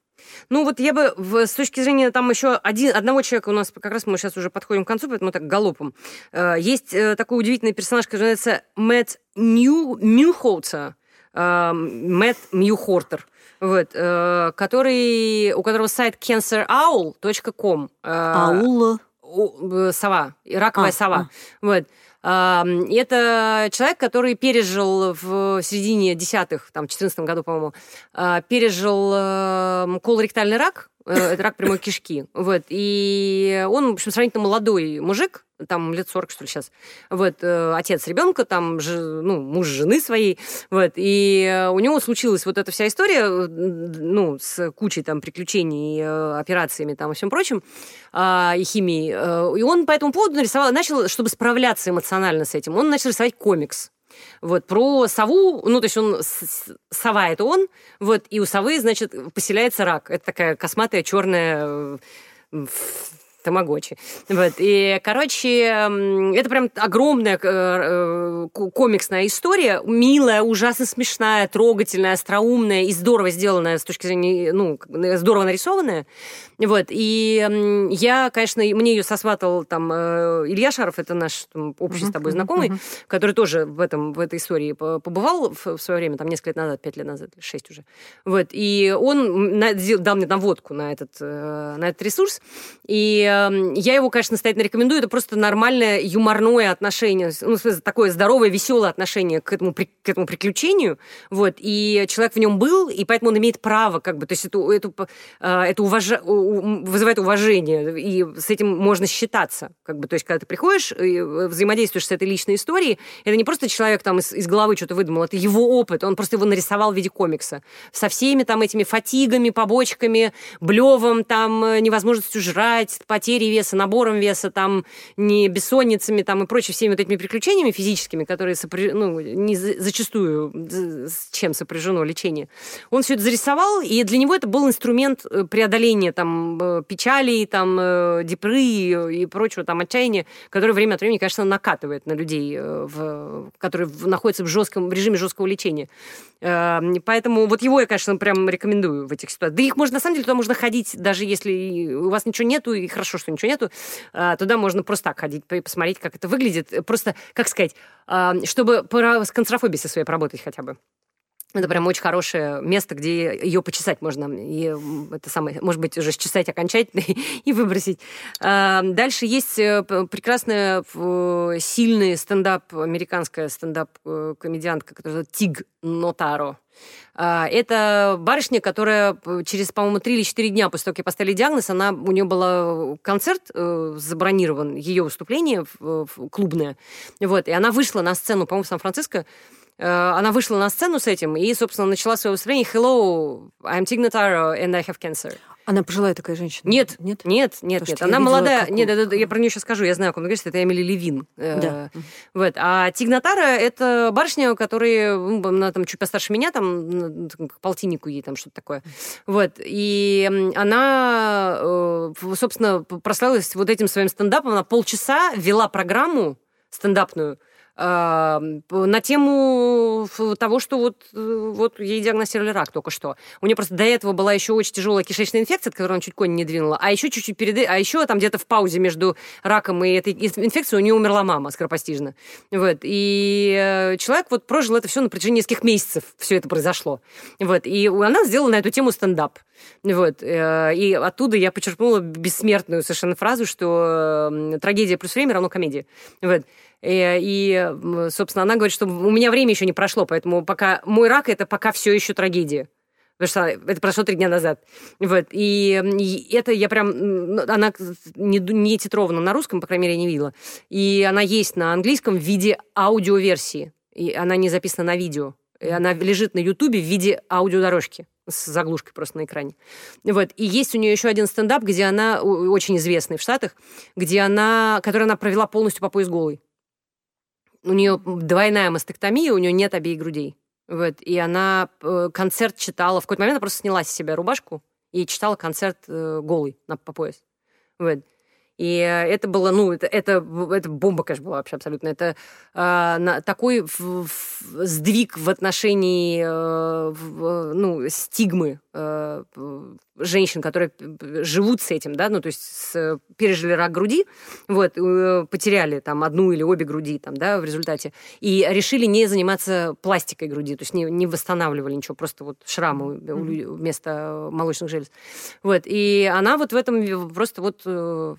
Ну, вот я бы в, с точки зрения там еще один, одного человека у нас, как раз мы сейчас уже подходим к концу, поэтому так галопом. Э, есть э, такой удивительный персонаж, который называется Мэтт Нью, Мюхолтер, Мэтт Мьюхортер вот, который, у которого сайт cancerowl.com. Аул? Э, сова, раковая а, сова. А. Вот. Это человек, который пережил в середине десятых, там, в 14 году, по-моему, пережил колоректальный рак, это рак прямой кишки. Вот. И он, в общем, сравнительно молодой мужик, там лет 40, что ли, сейчас. Вот, э, отец ребенка, там, же, ну, муж жены своей, вот, и э, у него случилась вот эта вся история, э, ну, с кучей там приключений, операциями там и всем прочим, э, и химией. И он по этому поводу нарисовал, начал, чтобы справляться эмоционально с этим, он начал рисовать комикс. Вот, про сову, ну, то есть он, сова это он, вот, и у совы, значит, поселяется рак. Это такая косматая черная Тамагочи. Вот. И, короче, это прям огромная э, э, комиксная история, милая, ужасно смешная, трогательная, остроумная и здорово сделанная с точки зрения, ну, здорово нарисованная. Вот. И я, конечно, мне ее сосватал там э, Илья Шаров, это наш там, общий с тобой знакомый, который тоже в, этом, в этой истории побывал в, в свое время, там несколько лет назад, пять лет назад, шесть уже. Вот. И он дал мне наводку на этот, на этот ресурс. И я его, конечно, настоятельно рекомендую. Это просто нормальное юморное отношение, ну, такое здоровое, веселое отношение к этому, к этому приключению. Вот. И человек в нем был, и поэтому он имеет право, как бы, то есть это, это, э, это уважа... вызывает уважение, и с этим можно считаться. Как бы, то есть, когда ты приходишь э, взаимодействуешь с этой личной историей, это не просто человек там из, из головы что-то выдумал, это его опыт, он просто его нарисовал в виде комикса. Со всеми там этими фатигами, побочками, блевом, там, э, невозможностью жрать, потерей веса, набором веса, там, не бессонницами там, и прочими всеми вот этими приключениями физическими, которые сопря... ну, не зачастую с чем сопряжено лечение. Он все это зарисовал, и для него это был инструмент э, преодоления там, э, печали, там, э, депры и прочего там, отчаяния, которое время от времени, конечно, накатывает на людей, в... которые находятся в, жестком, в режиме жесткого лечения. Эм, поэтому вот его я, конечно, прям рекомендую в этих ситуациях. Да их можно, на самом деле, туда можно ходить, даже если у вас ничего нету, и хорошо, что ничего нету, э, туда можно просто так ходить, посмотреть, как это выглядит. Просто, как сказать, э, чтобы с концертрофобией со своей поработать хотя бы. Это прям очень хорошее место, где ее почесать можно. И это самое, может быть, уже счесать окончательно и выбросить. Э, дальше есть прекрасная, сильный стендап, американская стендап-комедиантка, которая Тиг Нотаро. А, это барышня, которая через, по-моему, три или четыре дня после того, как ей поставили диагноз, она, у нее был концерт э, забронирован, ее выступление клубное. Вот, и она вышла на сцену, по-моему, в Сан-Франциско, э, она вышла на сцену с этим и, собственно, начала свое выступление «Hello, I'm Tig Notaro and I have cancer». Она пожилая такая женщина? Нет, нет, нет, нет. нет. Она молодая. Какую... Нет, это, я про нее сейчас скажу. Я знаю, о ком говорит, это Эмили Левин. Э, да. Вот. А Тигнатара — это барышня, которая, ну, она там чуть постарше меня, там, к полтиннику ей там что-то такое. Вот. И она, э, собственно, прославилась вот этим своим стендапом. Она полчаса вела программу стендапную, на тему того, что вот, вот ей диагностировали рак только что. У нее просто до этого была еще очень тяжелая кишечная инфекция, от которой она чуть конь не двинула, а еще чуть-чуть перед... А еще там где-то в паузе между раком и этой инфекцией у нее умерла мама скоропостижно. Вот. И э, человек вот прожил это все на протяжении нескольких месяцев. Все это произошло. Вот. И она сделала на эту тему стендап. Вот. Э, и оттуда я почерпнула бессмертную совершенно фразу, что трагедия плюс время равно комедия. Вот. Э, и, собственно, она говорит, что у меня время еще не прошло, поэтому пока мой рак это пока все еще трагедия. Потому что это прошло три дня назад. Вот. И, и это я прям... Она не, не титрована на русском, по крайней мере, я не видела. И она есть на английском в виде аудиоверсии. И она не записана на видео. И она лежит на Ютубе в виде аудиодорожки с заглушкой просто на экране. Вот. И есть у нее еще один стендап, где она, очень известный в Штатах, где она, который она провела полностью по пояс голой. У нее двойная мастектомия, у нее нет обеих грудей. Вот. И она э, концерт читала. В какой-то момент она просто сняла с себя рубашку и читала концерт э, голый на, по пояс. Вот. И это было, ну, это, это, это бомба, конечно, была вообще абсолютно. Это э, на, такой в, в, сдвиг в отношении, э, в, ну, стигмы э, женщин, которые живут с этим, да, ну, то есть с, пережили рак груди, вот, э, потеряли там одну или обе груди там, да, в результате, и решили не заниматься пластикой груди, то есть не, не восстанавливали ничего, просто вот шрамы mm-hmm. вместо молочных желез. Вот, и она вот в этом просто вот э,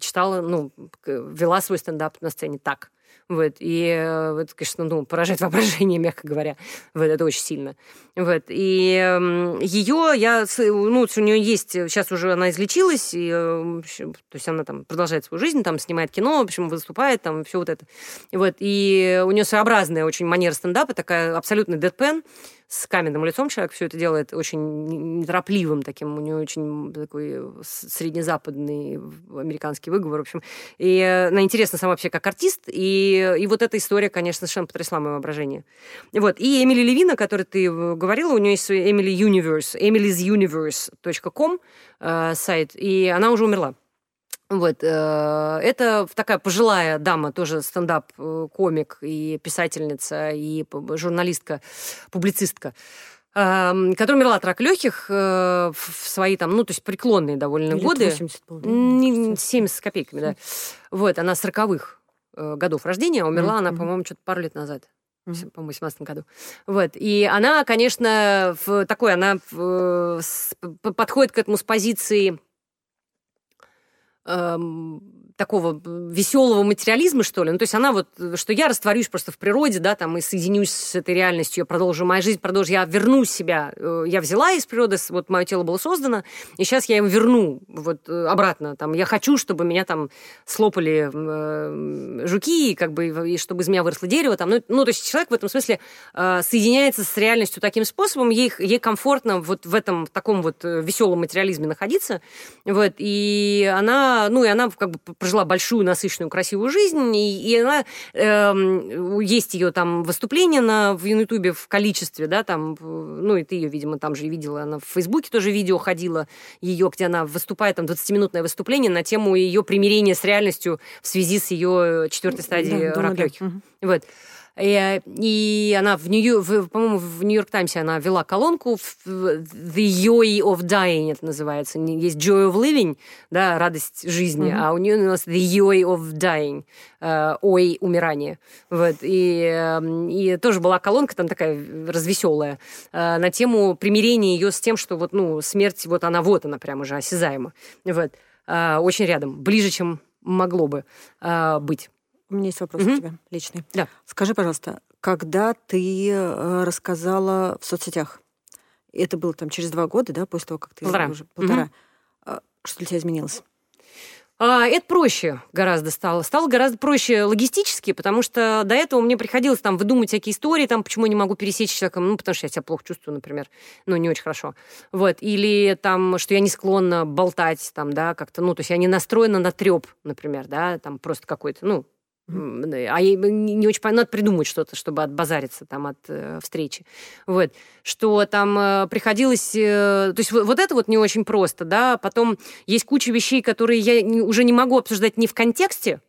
читала, ну, вела свой стендап на сцене так. Вот, и э, это, конечно, ну, поражает воображение, мягко говоря. Вот, это очень сильно. Вот, и ее я, ну, у нее есть, сейчас уже она излечилась, и, э, то есть она там продолжает свою жизнь, там снимает кино, в общем, выступает, там все вот это. Вот, и у нее своеобразная очень манера стендапа, такая абсолютный дедпен, с каменным лицом человек все это делает очень неторопливым таким, у него очень такой среднезападный американский выговор, в общем. И она интересна сама вообще как артист, и, и вот эта история, конечно, совершенно потрясла мое воображение. Вот. И Эмили Левина, который ты говорила, у нее есть Эмили Universe, emily'suniverse.com э, сайт, и она уже умерла. Вот, э, это такая пожилая дама, тоже стендап-комик и писательница, и журналистка, публицистка, э, которая умерла от рака легких э, в свои там, ну, то есть преклонные довольно Лет годы. 80 было, да? 70 с копейками, да. Вот, она 40-х годов рождения, а умерла mm-hmm. она, по-моему, что-то пару лет назад по-моему, 18 году. Вот. И она, конечно, в такой, она в, с, подходит к этому с позиции um, такого веселого материализма, что ли. Ну, то есть она вот, что я растворюсь просто в природе, да, там, и соединюсь с этой реальностью, я продолжу, моя жизнь продолжу, я верну себя. Э, я взяла из природы, вот мое тело было создано, и сейчас я его верну вот э, обратно. Там, я хочу, чтобы меня там слопали э, жуки, как бы, и чтобы из меня выросло дерево. Там. Ну, ну, то есть человек в этом смысле э, соединяется с реальностью таким способом, ей, ей комфортно вот в этом в таком вот э, веселом материализме находиться. Вот, и она, ну, и она как бы прожила большую, насыщенную, красивую жизнь, и, и она, э, есть ее там выступления на, в Ютубе в количестве, да, там, ну, и ты ее, видимо, там же видела, она в Фейсбуке тоже видео ходила, ее, где она выступает, там, 20-минутное выступление на тему ее примирения с реальностью в связи с ее четвертой стадией да, рака легких. Угу. Вот. И, э, и она в Нью, по-моему, в Нью-Йорк Таймсе она вела колонку The Joy of Dying, это называется. Есть Joy of Living, да, радость жизни, mm-hmm. а у нее у нас The Joy of Dying, э, ой, умирание. Вот. И, эм, и тоже была колонка там такая развеселая э, на тему примирения ее с тем, что вот, ну, смерть, вот она, вот она прям уже осязаема. Вот. Очень рядом, ближе, чем могло бы быть. У меня есть вопрос угу. у тебя личный. Да. Скажи, пожалуйста, когда ты э, рассказала в соцсетях, это было там через два года, да, после того, как ты полтора. уже полтора, угу. что для тебя изменилось? А, это проще гораздо стало. Стало гораздо проще логистически, потому что до этого мне приходилось там выдумать всякие истории, там, почему я не могу пересечь человеком, ну, потому что я себя плохо чувствую, например, ну, не очень хорошо. Вот. Или там, что я не склонна болтать, там, да, как-то, ну, то есть я не настроена на треп, например, да, там просто какой-то, ну, а не очень понятно, надо придумать что-то, чтобы отбазариться там от э, встречи. Вот. Что там э, приходилось... Э, то есть вот, вот это вот не очень просто, да. Потом есть куча вещей, которые я не, уже не могу обсуждать не в контексте,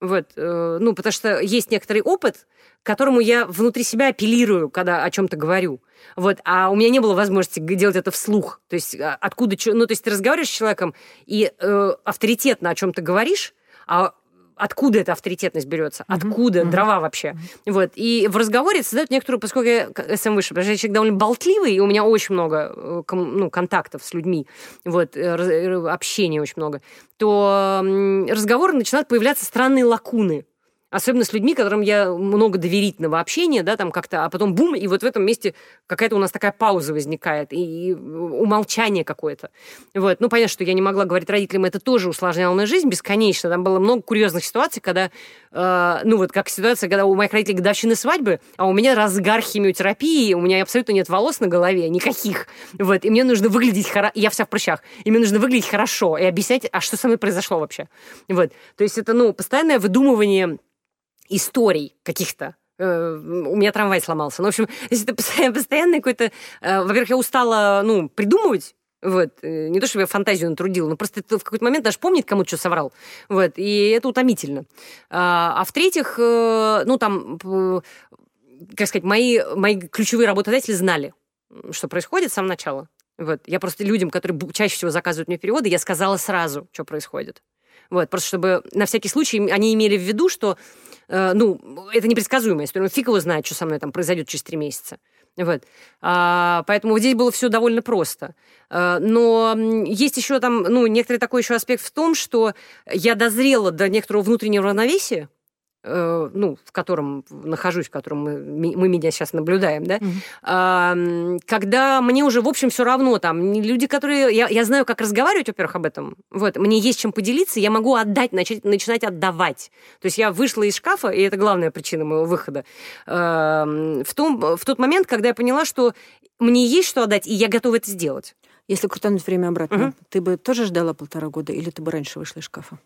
вот, э, ну, потому что есть некоторый опыт, к которому я внутри себя апеллирую, когда о чем-то говорю. Вот, а у меня не было возможности делать это вслух. То есть а, откуда... Ну, то есть ты разговариваешь с человеком и э, авторитетно о чем-то говоришь, а откуда эта авторитетность берется, откуда mm-hmm. дрова вообще. Mm-hmm. Вот. И в разговоре это создает некоторую, поскольку я СМ выше, потому что я человек довольно болтливый, и у меня очень много э, ну, контактов с людьми, вот, э, э, общения очень много, то разговоры начинают появляться странные лакуны. Особенно с людьми, которым я много доверительного общения, да, там как-то, а потом бум, и вот в этом месте какая-то у нас такая пауза возникает, и, и умолчание какое-то. Вот. Ну, понятно, что я не могла говорить родителям, это тоже усложняло мою жизнь бесконечно. Там было много курьезных ситуаций, когда, э, ну, вот как ситуация, когда у моих родителей годовщины свадьбы, а у меня разгар химиотерапии, у меня абсолютно нет волос на голове, никаких. Вот. И мне нужно выглядеть хорошо, я вся в прыщах, и мне нужно выглядеть хорошо и объяснять, а что со мной произошло вообще. Вот. То есть это, ну, постоянное выдумывание историй каких-то. Э, у меня трамвай сломался. Ну, в общем, это постоянно какой-то... Э, во-первых, я устала, ну, придумывать, вот. Э, не то, чтобы я фантазию натрудила, но просто в какой-то момент даже помнит, кому что соврал. Вот. И это утомительно. А, а в-третьих, ну, там, как сказать, мои, мои ключевые работодатели знали, что происходит с самого начала. Вот. Я просто людям, которые чаще всего заказывают мне переводы, я сказала сразу, что происходит. Вот. Просто чтобы на всякий случай они имели в виду, что Э, ну, это непредсказуемая история. Ну, фиг его знает, что со мной там произойдет через три месяца. Вот. А, поэтому здесь было все довольно просто. А, но есть еще там, ну, некоторый такой еще аспект в том, что я дозрела до некоторого внутреннего равновесия, ну, в котором нахожусь, в котором мы, мы меня сейчас наблюдаем, да, а, когда мне уже, в общем, все равно, там, люди, которые... Я, я знаю, как разговаривать, во-первых, об этом, вот, мне есть чем поделиться, я могу отдать, начать, начинать отдавать. То есть я вышла из шкафа, и это главная причина моего выхода, в, том, в тот момент, когда я поняла, что мне есть что отдать, и я готова это сделать. Если крутануть время обратно, угу. ты бы тоже ждала полтора года, или ты бы раньше вышла из шкафа?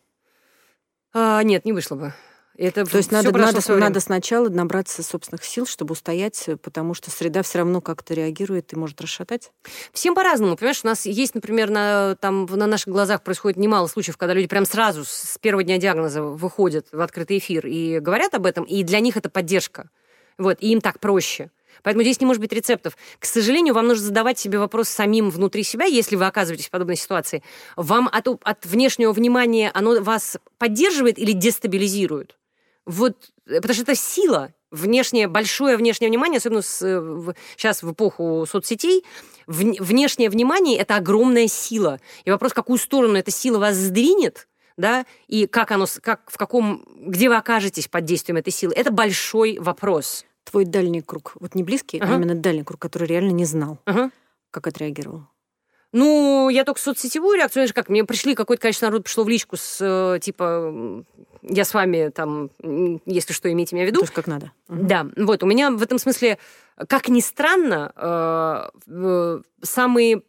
А, нет, не вышла бы. Это То есть надо, надо, надо сначала набраться собственных сил, чтобы устоять, потому что среда все равно как-то реагирует и может расшатать? Всем по-разному. Понимаешь, у нас есть, например, на, там, на наших глазах происходит немало случаев, когда люди прям сразу с первого дня диагноза выходят в открытый эфир и говорят об этом, и для них это поддержка. Вот, и им так проще. Поэтому здесь не может быть рецептов. К сожалению, вам нужно задавать себе вопрос самим внутри себя, если вы оказываетесь в подобной ситуации. Вам от, от внешнего внимания оно вас поддерживает или дестабилизирует? Вот, э, потому что это сила, внешнее, большое внешнее внимание, особенно с, э, в, сейчас в эпоху соцсетей, в, внешнее внимание – это огромная сила. И вопрос, в какую сторону эта сила вас сдвинет, да, и как оно, как, в каком, где вы окажетесь под действием этой силы, это большой вопрос. Твой дальний круг, вот не близкий, uh-huh. а именно дальний круг, который реально не знал, uh-huh. как отреагировал? Ну, я только соцсетевую реакцию, знаешь, как мне пришли, какое-то количество народу пришло в личку с, э, типа, я с вами там, если что, имейте меня в виду. То есть как надо. Угу. Да, вот, у меня в этом смысле, как ни странно, э, самые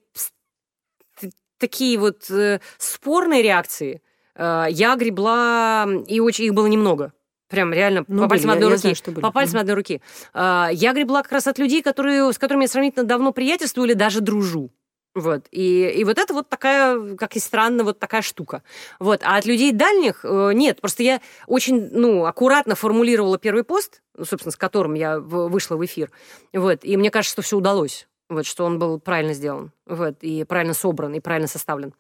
такие вот э, спорные реакции я гребла, и очень их было немного. Прям реально ну, по пальцам я, одной я руки. Знаю, что были. По пальцам mm одной руки. Я гребла как раз от людей, которые, с которыми я сравнительно давно приятельствую или даже дружу. Вот. И, и вот это вот такая, как и странно, вот такая штука. Вот. А от людей дальних э, нет. Просто я очень, ну, аккуратно формулировала первый пост, ну, собственно, с которым я вышла в эфир. Вот. И мне кажется, что все удалось. Вот, что он был правильно сделан, вот, и правильно собран, и правильно составлен.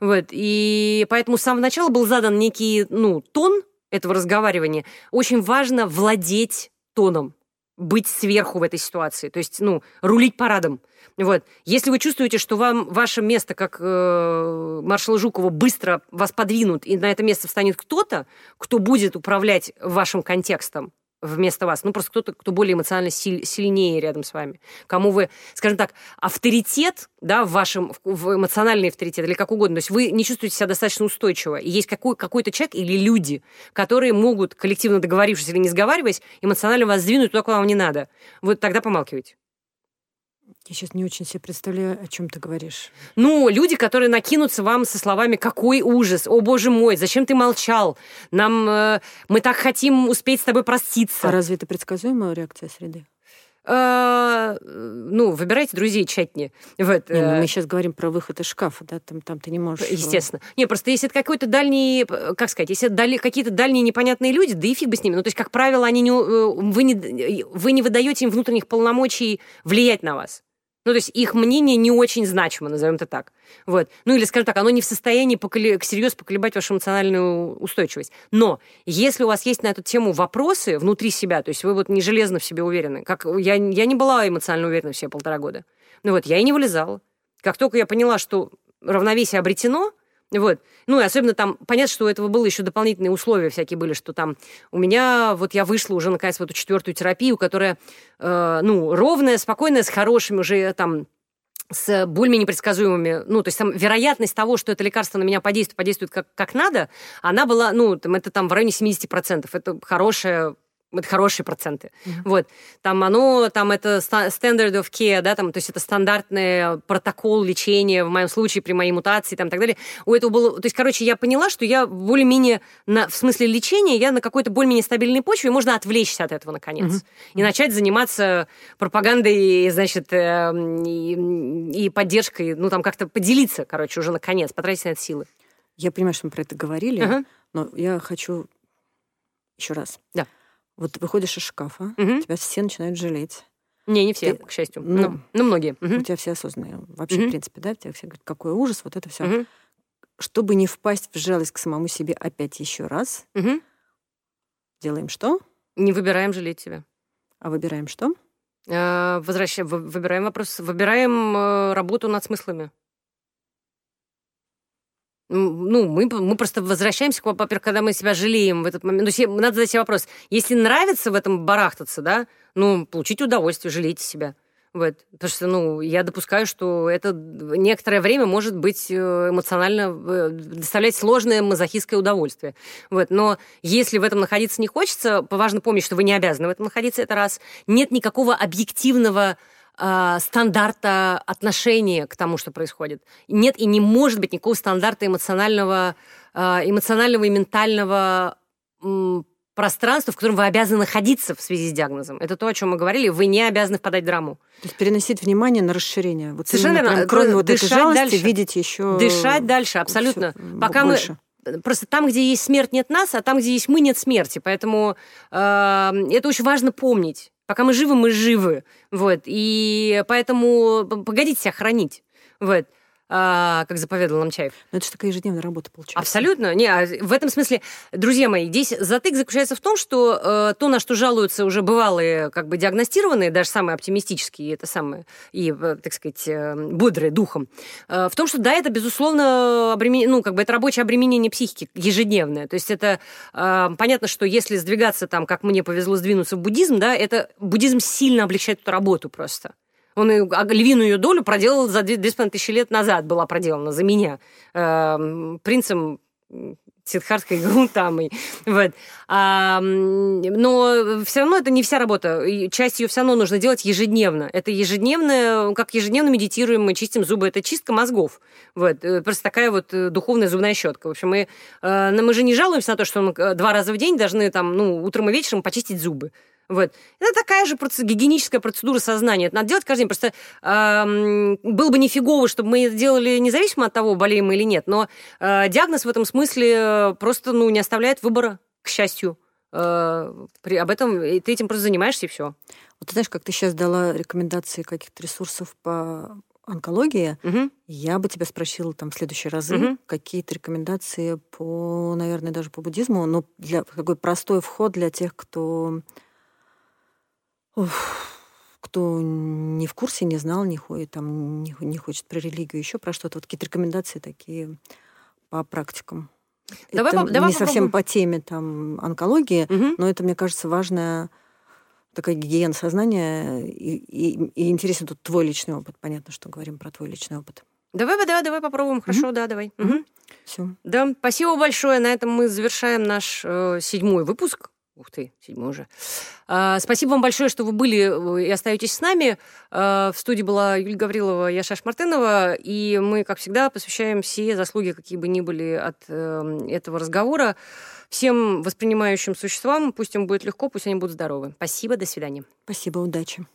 Вот, и поэтому с самого начала был задан некий, ну, тон этого разговаривания. Очень важно владеть тоном, быть сверху в этой ситуации, то есть, ну, рулить парадом. Вот. Если вы чувствуете, что вам ваше место, как э, маршала Жукова, быстро вас подвинут, и на это место встанет кто-то, кто будет управлять вашим контекстом, вместо вас. Ну, просто кто-то, кто более эмоционально силь, сильнее рядом с вами. Кому вы, скажем так, авторитет, да, в вашем, в эмоциональный авторитет или как угодно. То есть вы не чувствуете себя достаточно устойчиво. И есть какой, какой-то человек или люди, которые могут, коллективно договорившись или не сговариваясь, эмоционально вас сдвинуть туда, куда вам не надо. Вот тогда помалкивайте. Я сейчас не очень себе представляю, о чем ты говоришь. Ну, люди, которые накинутся вам со словами «Какой ужас! О, боже мой! Зачем ты молчал? Нам... Э, мы так хотим успеть с тобой проститься». А разве это предсказуемая реакция среды? А, ну, выбирайте друзей тщательнее. Вот. Не, ну, мы сейчас говорим про выход из шкафа, да, там, там ты не можешь... Естественно. Не, просто если это какой-то дальний, как сказать, если это дали, какие-то дальние непонятные люди, да и фиг бы с ними. Ну, то есть, как правило, они не, э, вы, не, вы не выдаете им внутренних полномочий влиять на вас. Ну, то есть их мнение не очень значимо, назовем это так. Вот. Ну, или, скажем так, оно не в состоянии поколе... всерьез поколебать вашу эмоциональную устойчивость. Но если у вас есть на эту тему вопросы внутри себя, то есть вы вот не железно в себе уверены, как я, я не была эмоционально уверена в себе полтора года. Ну вот, я и не вылезала. Как только я поняла, что равновесие обретено, Вот. Ну, и особенно там, понятно, что у этого было еще дополнительные условия всякие были, что там у меня, вот я вышла уже, наконец, в эту четвертую терапию, которая, э, ну, ровная, спокойная, с хорошими уже там с более непредсказуемыми, ну, то есть там вероятность того, что это лекарство на меня подействует, подействует как, как надо, она была, ну, там, это там в районе 70%. Это хорошая это хорошие проценты. Mm-hmm. Вот. Там оно, там это standard of care, да, там, то есть это стандартный протокол лечения, в моем случае, при моей мутации, там, и так далее. У этого было... То есть, короче, я поняла, что я более-менее, на, в смысле лечения, я на какой-то более-менее стабильной почве, и можно отвлечься от этого, наконец. Mm-hmm. И начать заниматься пропагандой, значит, э, и, и поддержкой, ну, там, как-то поделиться, короче, уже наконец, потратить на это силы. Я понимаю, что мы про это говорили, uh-huh. но я хочу еще раз. Да. Вот ты выходишь из шкафа, угу. тебя все начинают жалеть. Не, не все, ты, к счастью. Ну, но, но многие. Угу. У тебя все осознанные. Вообще, угу. в принципе, да, тебя все говорят, какой ужас, вот это все. Угу. Чтобы не впасть в жалость к самому себе опять еще раз, угу. делаем что? Не выбираем жалеть себя. А выбираем что? Э, возвращаем, выбираем вопрос, выбираем э, работу над смыслами. Ну, мы, мы просто возвращаемся к, во-первых, когда мы себя жалеем в этот момент. Ну, надо задать себе вопрос. Если нравится в этом барахтаться, да, ну, получите удовольствие, жалейте себя. Вот. Потому что, ну, я допускаю, что это некоторое время может быть э, эмоционально э, доставлять сложное мазохистское удовольствие. Вот. Но если в этом находиться не хочется, важно помнить, что вы не обязаны в этом находиться, это раз. Нет никакого объективного э, стандарта отношения к тому, что происходит. Нет и не может быть никакого стандарта эмоционального, э, эмоционального и ментального э, пространства, в котором вы обязаны находиться в связи с диагнозом. Это то, о чем мы говорили. Вы не обязаны впадать в драму. То есть переносить внимание на расширение. Вот Совершенно верно. Кроме вот этой жалости, дальше. видеть еще... Дышать дальше, абсолютно. Пока больше. мы просто там, где есть смерть, нет нас, а там, где есть мы, нет смерти. Поэтому э, это очень важно помнить. Пока мы живы, мы живы. Вот. И поэтому погодите себя хранить. Вот а, как заповедовал нам Чаев. Но это же такая ежедневная работа получается. Абсолютно. Не, а в этом смысле, друзья мои, здесь затык заключается в том, что э, то, на что жалуются уже бывалые, как бы диагностированные, даже самые оптимистические, это самое, и, э, так сказать, э, бодрые духом, э, в том, что да, это, безусловно, обремен... ну, как бы это рабочее обременение психики ежедневное. То есть это э, понятно, что если сдвигаться там, как мне повезло сдвинуться в буддизм, да, это буддизм сильно облегчает эту работу просто. Он и, а львиную ее долю проделал за 2500 лет назад, была проделана за меня. Э, принцем Сидхарской Гаутамой. Вот. А, но все равно это не вся работа. Часть ее все равно нужно делать ежедневно. Это ежедневно, как ежедневно медитируем, мы чистим зубы. Это чистка мозгов. Вот. Э, просто такая вот э, духовная зубная щетка. В общем, мы, э, мы же не жалуемся на то, что мы два раза в день должны там, ну, утром и вечером почистить зубы. Вот. Это такая же процедура, гигиеническая процедура сознания. Это надо делать каждый день. Просто э, было бы нифигово, чтобы мы это делали независимо от того, болеем мы или нет. Но э, диагноз в этом смысле э, просто ну, не оставляет выбора, к счастью. Э, при, об этом и ты этим просто занимаешься, и все. Вот ты знаешь, как ты сейчас дала рекомендации каких-то ресурсов по онкологии, угу. я бы тебя спросила там в следующие разы угу. какие-то рекомендации по, наверное, даже по буддизму, но для такой простой вход для тех, кто кто не в курсе, не знал, не ходит, там, не, не хочет про религию, еще про что-то. Вот какие-то рекомендации такие по практикам. Давай, это давай не попробуем. совсем по теме там онкологии, угу. но это, мне кажется, важная такая гигиена сознания. И, и, и интересен тут твой личный опыт. Понятно, что говорим про твой личный опыт. Давай, давай, давай попробуем. Хорошо, mm да, давай. mm Все. Да, спасибо большое. На этом мы завершаем наш э, седьмой выпуск. Ух ты, седьмой уже. А, спасибо вам большое, что вы были э, и остаетесь с нами. А, в студии была Юлия Гаврилова, я Шаш Мартынова, и мы, как всегда, посвящаем все заслуги, какие бы ни были от э, этого разговора, всем воспринимающим существам. Пусть им будет легко, пусть они будут здоровы. Спасибо, до свидания. Спасибо, удачи.